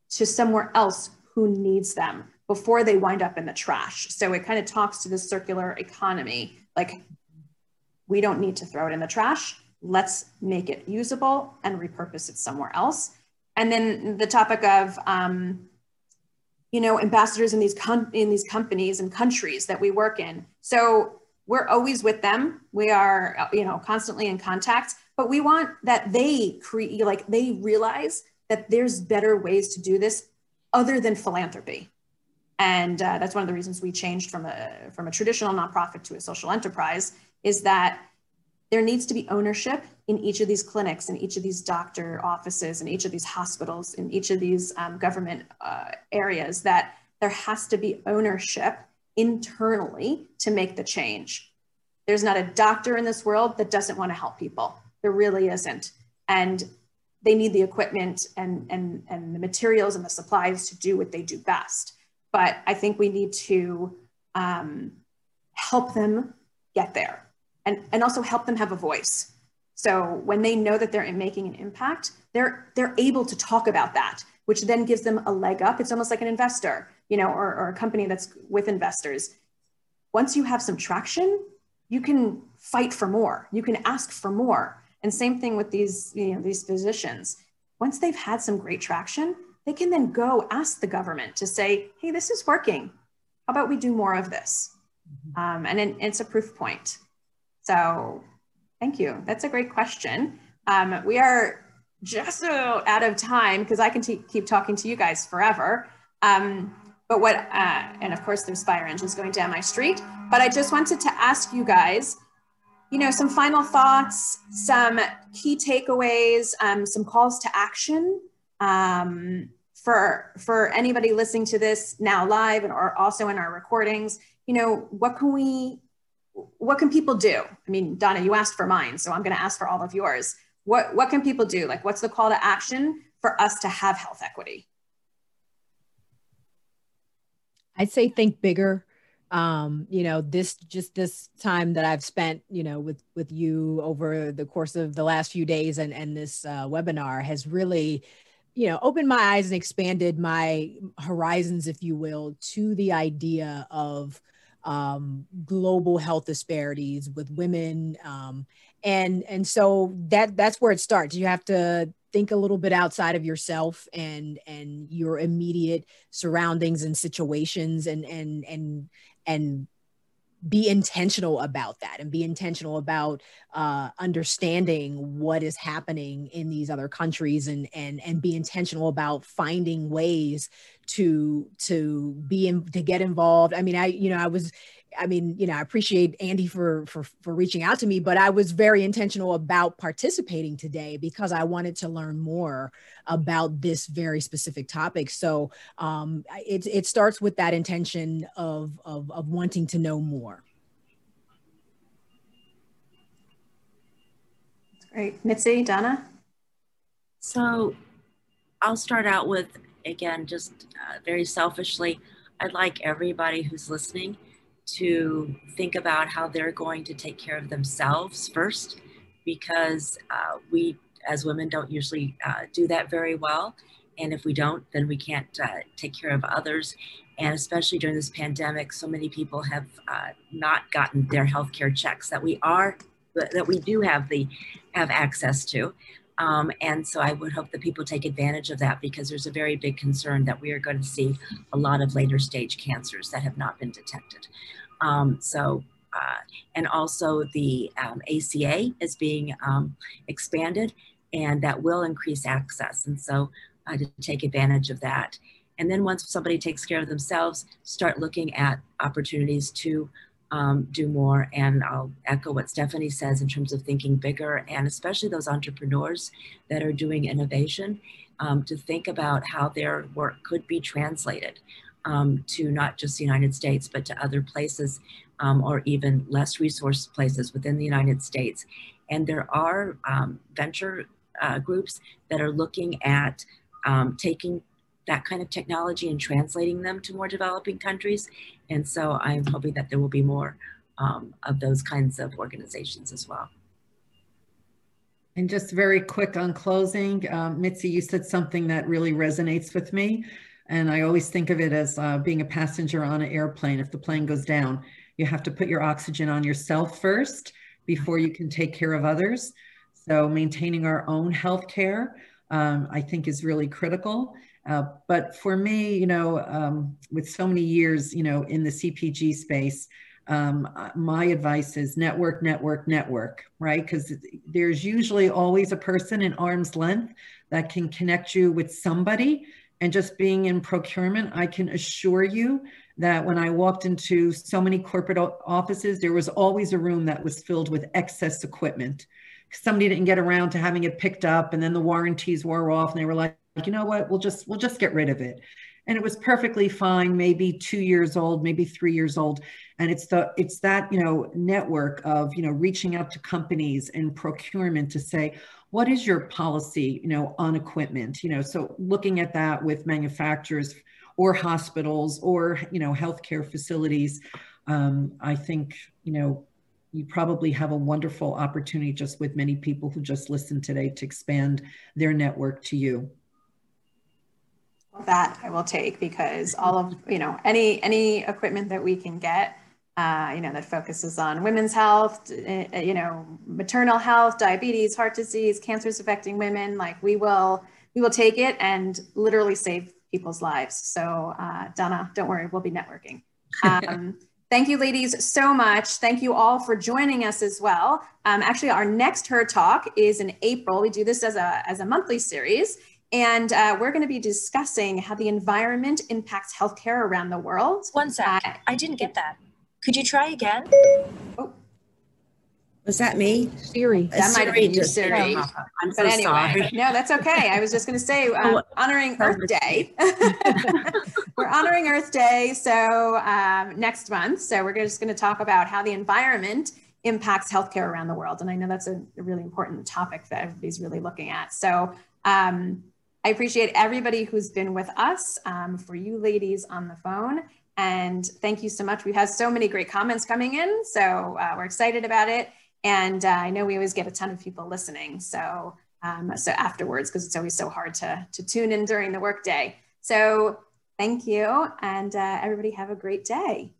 to somewhere else who needs them before they wind up in the trash. So it kind of talks to the circular economy. Like we don't need to throw it in the trash. Let's make it usable and repurpose it somewhere else. And then the topic of um, you know ambassadors in these com- in these companies and countries that we work in. So we're always with them. We are you know constantly in contact but we want that they create like they realize that there's better ways to do this other than philanthropy. And uh, that's one of the reasons we changed from a from a traditional nonprofit to a social enterprise is that there needs to be ownership in each of these clinics, in each of these doctor offices, in each of these hospitals, in each of these um, government uh, areas, that there has to be ownership internally to make the change. There's not a doctor in this world that doesn't want to help people. There really isn't. And they need the equipment and, and, and the materials and the supplies to do what they do best. But I think we need to um, help them get there and, and also help them have a voice. So when they know that they're making an impact, they're they're able to talk about that, which then gives them a leg up. It's almost like an investor, you know, or, or a company that's with investors. Once you have some traction, you can fight for more. You can ask for more. And same thing with these, you know, these physicians. Once they've had some great traction, they can then go ask the government to say, hey, this is working. How about we do more of this? Mm-hmm. Um, and it, it's a proof point. So thank you. That's a great question. Um, we are just out of time because I can keep talking to you guys forever. Um, but what, uh, and of course there's fire engines going down my street, but I just wanted to ask you guys, you know, some final thoughts, some key takeaways, um, some calls to action um, for, for anybody listening to this now live and or also in our recordings, you know, what can we what can people do? I mean, Donna, you asked for mine, so I'm going to ask for all of yours. What, what can people do? Like, what's the call to action for us to have health equity? I'd say think bigger. Um, you know, this just this time that I've spent, you know, with with you over the course of the last few days and and this uh, webinar has really, you know, opened my eyes and expanded my horizons, if you will, to the idea of um, global health disparities with women um, and and so that that's where it starts. You have to think a little bit outside of yourself and and your immediate surroundings and situations and and and and be intentional about that and be intentional about uh, understanding what is happening in these other countries and and and be intentional about finding ways to to be in to get involved i mean i you know i was I mean, you know, I appreciate Andy for for for reaching out to me, but I was very intentional about participating today because I wanted to learn more about this very specific topic. So um, it it starts with that intention of of of wanting to know more. Great. Mitzi, Donna? So I'll start out with, again, just uh, very selfishly, I'd like everybody who's listening to think about how they're going to take care of themselves first, because uh, we as women don't usually uh, do that very well. And if we don't, then we can't uh, take care of others. And especially during this pandemic, so many people have uh, not gotten their healthcare checks that we are, that we do have the have access to. Um, and so I would hope that people take advantage of that because there's a very big concern that we are going to see a lot of later stage cancers that have not been detected. Um, so, uh, and also the um, ACA is being um, expanded and that will increase access. And so uh, to take advantage of that. And then once somebody takes care of themselves, start looking at opportunities to um, do more. And I'll echo what Stephanie says in terms of thinking bigger and especially those entrepreneurs that are doing innovation um, to think about how their work could be translated um, to not just the United States, but to other places um, or even less resource places within the United States. And there are um, venture uh, groups that are looking at um, taking that kind of technology and translating them to more developing countries. And so I'm hoping that there will be more um, of those kinds of organizations as well. And just very quick on closing, um, Mitzi, you said something that really resonates with me. And I always think of it as uh, being a passenger on an airplane. If the plane goes down, you have to put your oxygen on yourself first before you can take care of others. So maintaining our own health care, um, I think is really critical. Uh, but for me, you know, um, with so many years, you know, in the CPG space, um, uh, my advice is network, network, network, right? Because there's usually always a person in arm's length that can connect you with somebody. And just being in procurement, I can assure you that when I walked into so many corporate offices, there was always a room that was filled with excess equipment somebody didn't get around to having it picked up and then the warranties wore off and they were like you know what? We'll just we'll just get rid of it. And it was perfectly fine maybe two years old maybe three years old. And it's the it's that you know network of you know reaching out to companies and procurement to say what is your policy you know on equipment? You know so looking at that with manufacturers or hospitals or you know healthcare facilities um, i think you know you probably have a wonderful opportunity just with many people who just listened today to expand their network to you that i will take because all of you know any any equipment that we can get uh, you know that focuses on women's health uh, you know maternal health diabetes heart disease cancers affecting women like we will we will take it and literally save people's lives so uh, donna don't worry we'll be networking um, Thank you, ladies, so much. Thank you all for joining us as well. Um, actually, our next Her Talk is in April. We do this as a, as a monthly series, and uh, we're going to be discussing how the environment impacts healthcare around the world. One sec. Uh, I didn't get that. Could you try again? Oh. Was that me? Siri. That might have been your Siri. I'm so anyway, sorry. No, that's okay. I was just going to say, um, honoring Earth Day. we're honoring Earth Day. So um, next month. So we're just going to talk about how the environment impacts healthcare around the world. And I know that's a, a really important topic that everybody's really looking at. So um, I appreciate everybody who's been with us. Um, for you ladies on the phone. And thank you so much. We've so many great comments coming in. So uh, we're excited about it. And uh, I know we always get a ton of people listening. So, um, so afterwards, because it's always so hard to, to tune in during the workday. So thank you. And uh, everybody have a great day.